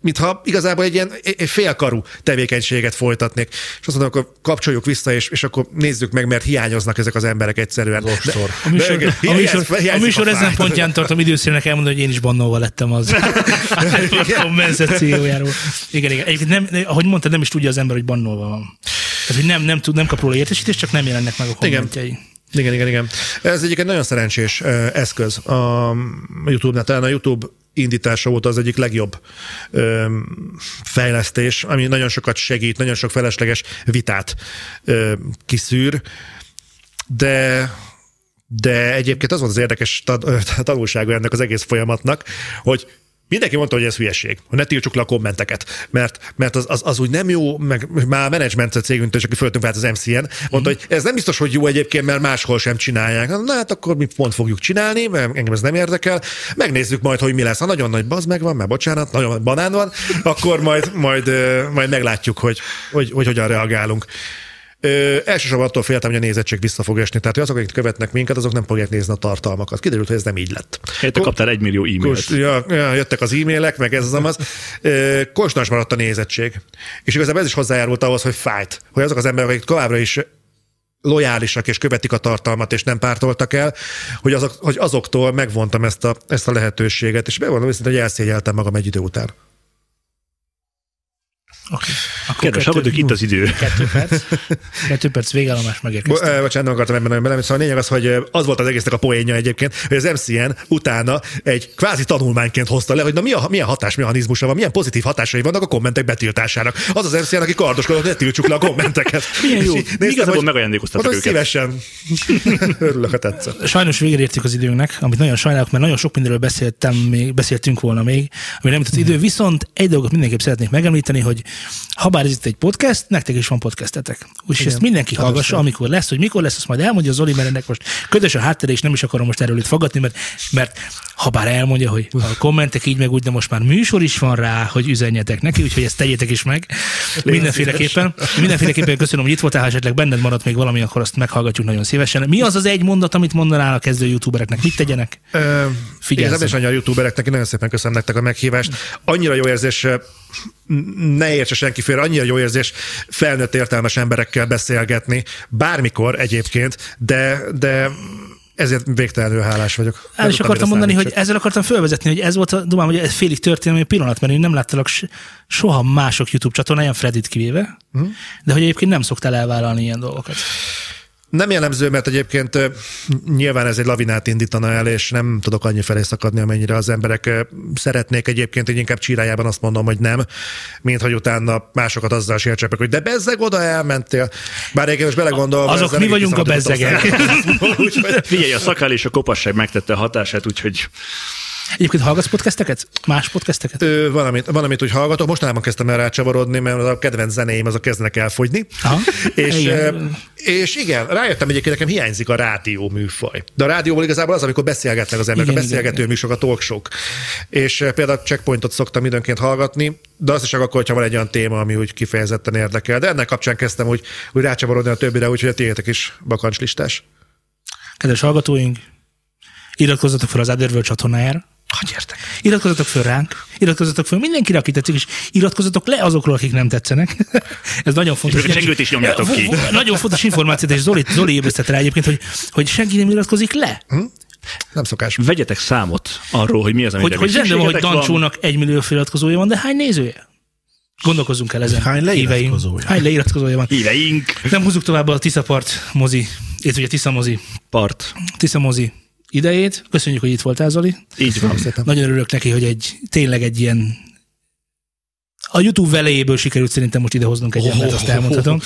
mintha igazából egy ilyen egy félkarú tevékenységet folytatnék. És azt mondom, akkor kapcsoljuk vissza, és, és akkor nézzük meg, mert hiányoznak ezek az emberek egyszerűen. Ostor. A műsor, De- a hiányzik- műsor, a műsor a ezen pontján tartom időszének elmondani, hogy én is bannolva lettem az *laughs* a kompenzációjáról. Igen, igen. Egyébként nem, ahogy mondtad, nem is tudja az ember, hogy bannolva van. Tehát, hogy nem, nem, tud, nem kap róla értesítést, csak nem jelennek meg a kommentjei. Igen, igen, igen. Ez egyik egy nagyon szerencsés eszköz a YouTube-nál. Talán a YouTube indítása óta az egyik legjobb ö, fejlesztés, ami nagyon sokat segít, nagyon sok felesleges vitát ö, kiszűr, de de egyébként az volt az érdekes *laughs* tanulsága ennek az egész folyamatnak, hogy Mindenki mondta, hogy ez hülyeség, hogy ne tiltsuk le a kommenteket, mert, mert az, az, az úgy nem jó, meg már menedzsment cégünktől, csak föltünk vált az MCN, mondta, hogy ez nem biztos, hogy jó egyébként, mert máshol sem csinálják. Na hát akkor mi pont fogjuk csinálni, mert engem ez nem érdekel. Megnézzük majd, hogy mi lesz. Ha nagyon nagy baz megvan, mert bocsánat, nagyon nagy banán van, akkor majd, majd, majd meglátjuk, hogy, hogy, hogy hogyan reagálunk. Ö, elsősorban attól féltem, hogy a nézettség vissza fog esni. Tehát azok, akik követnek minket, azok nem fogják nézni a tartalmakat. Kiderült, hogy ez nem így lett. Te kaptál egy millió e-mailt. Ja, ja, jöttek az e-mailek, meg ez az amaz. Ö, Konstans maradt a nézettség. És igazából ez is hozzájárult ahhoz, hogy fájt. Hogy azok az emberek, akik továbbra is lojálisak és követik a tartalmat, és nem pártoltak el, hogy, azok, hogy azoktól megvontam ezt a, ezt a lehetőséget, és bevallom őszintén, hogy elszégyeltem magam egy idő után. Okay. Akkor Kedves kettő- hallgatók, itt az idő. Kettő perc. Kettő perc végállomás megérkeztem. eh, bocsánat, nem akartam ebben nagyon bele, szóval a lényeg az, hogy eh, az volt az egésznek a poénja egyébként, hogy az MCN utána egy kvázi tanulmányként hozta le, hogy na mi a, milyen hatásmechanizmusa van, milyen pozitív hatásai vannak a kommentek betiltásának. Az az MCN, aki kardoskodott, hogy ne tiltsuk le a kommenteket. *laughs* Milyen jó. Néztem, Igazából hogy- hogy őket. szívesen. *laughs* Örülök, ha tetszett. Sajnos végére értük az időnknek, amit nagyon sajnálok, mert nagyon sok mindenről beszéltem még, beszéltünk volna még, ami nem jutott idő. Viszont egy dolgot mindenképp szeretnék megemlíteni, hogy ha bár ez itt egy podcast, nektek is van podcastetek. Úgyhogy ezt mindenki hallgassa, amikor lesz, hogy mikor lesz, azt majd elmondja Zoli, mert ennek most ködös a háttere, és nem is akarom most erről itt fogadni, mert, mert ha bár elmondja, hogy a kommentek így meg úgy, de most már műsor is van rá, hogy üzenjetek neki, úgyhogy ezt tegyétek is meg. Mindenféleképpen. Mindenféleképpen köszönöm, hogy itt voltál, ha esetleg benned maradt még valami, akkor azt meghallgatjuk nagyon szívesen. Mi az az egy mondat, amit mondanál a kezdő youtubereknek? Mit tegyenek? Is annyi a youtubereknek, nagyon szépen köszönöm nektek a meghívást. Annyira jó érzés, ne értse senki félre, annyira jó érzés felnőtt értelmes emberekkel beszélgetni, bármikor egyébként, de, de ezért végtelenül hálás vagyok. El is akartam mondani, hogy ezzel akartam felvezetni, hogy ez volt a dumám, hogy ez félig történelmi pillanat, mert én nem láttalak soha mások YouTube csatornáján, Fredit kivéve, Mhm. de hogy egyébként nem szoktál elvállalni ilyen dolgokat. Nem jellemző, mert egyébként nyilván ez egy lavinát indítana el, és nem tudok annyi felé szakadni, amennyire az emberek szeretnék egyébként, hogy inkább csírájában azt mondom, hogy nem, mint hogy utána másokat azzal sértsepek, hogy de bezzeg oda elmentél. Bár egyébként most belegondolva... Azok mi vagyunk a bezzegek. *laughs* Figyelj, a szakál és a kopasság megtette a hatását, úgyhogy Egyébként hallgatsz podcasteket? Más podcasteket? Ö, van, amit, van, amit úgy hallgatok. Mostanában kezdtem el rácsavarodni, mert a kedvenc zenéim azok kezdenek elfogyni. Aha. *laughs* És, Igen. és igen, rájöttem egyébként, nekem hiányzik a rádió műfaj. De a rádióból igazából az, amikor beszélgetnek az emberek, Igen, a beszélgető igen, műsorok, a talkshow És például checkpointot szoktam időnként hallgatni, de azt is csak akkor, hogyha van egy olyan téma, ami úgy kifejezetten érdekel. De ennek kapcsán kezdtem úgy, úgy rácsavarodni a többire, úgyhogy a tiétek is bakancslistás. Kedves hallgatóink, iratkozzatok fel az Otherworld csatornájára, Hogy értek? iratkozzatok fel ránk, iratkozzatok fel mindenkire, aki tetszik, és iratkozzatok le azokról, akik nem tetszenek. *laughs* Ez nagyon fontos. És csengőt is nyomjátok ki. Nagyon fontos információt, és Zoli, Zoli ébresztett rá egyébként, hogy, hogy senki nem iratkozik le. Nem szokás. vegyetek számot arról, hogy mi az, amire Hogy, hogy rendben van, hogy. Dancsónak egy millió feliratkozója van, de hány nézője? Gondolkozzunk el ezen. Hány éveim. leiratkozója? Hány leiratkozója van? Híveink! Nem húzzuk tovább a Tiszapart mozi, illetve ugye Tisza mozi, Part. Tisza mozi idejét. Köszönjük, hogy itt voltál, Zoli. Így van. Nagyon örülök neki, hogy egy tényleg egy ilyen a YouTube velejéből sikerült szerintem most idehoznunk egy embert, azt elmondhatom.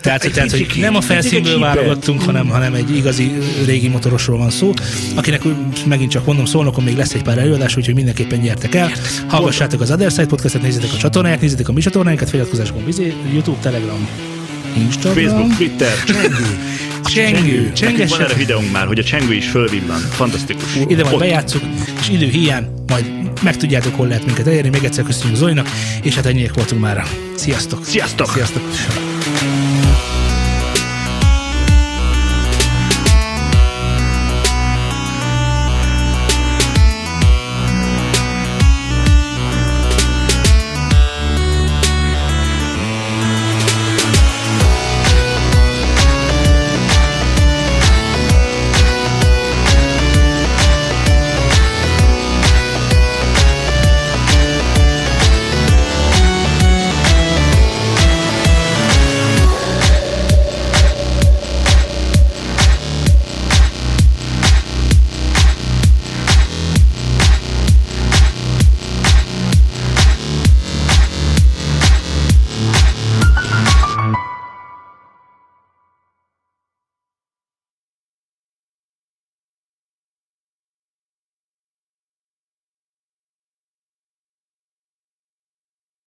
Tehát, hogy, tehát, hogy nem a felszínből válogattunk, hanem, hanem egy igazi régi motorosról van szó, akinek megint csak mondom, szólnokon még lesz egy pár előadás, úgyhogy mindenképpen gyertek el. Hallgassátok az Other Side podcastet, nézzétek a csatornáját, nézzétek a mi csatornáinkat, feliratkozásban vizé, YouTube, Telegram, Instagram. Facebook, Twitter. *laughs* Csengő. Nekünk van erre videónk már, hogy a csengő is fölvillan. Fantasztikus. Ide majd bejátszuk, és idő hiány majd megtudjátok, hol lehet minket elérni. Még egyszer köszönjük Zolinak, és hát ennyiek voltunk már. Sziasztok! Sziasztok! Sziasztok!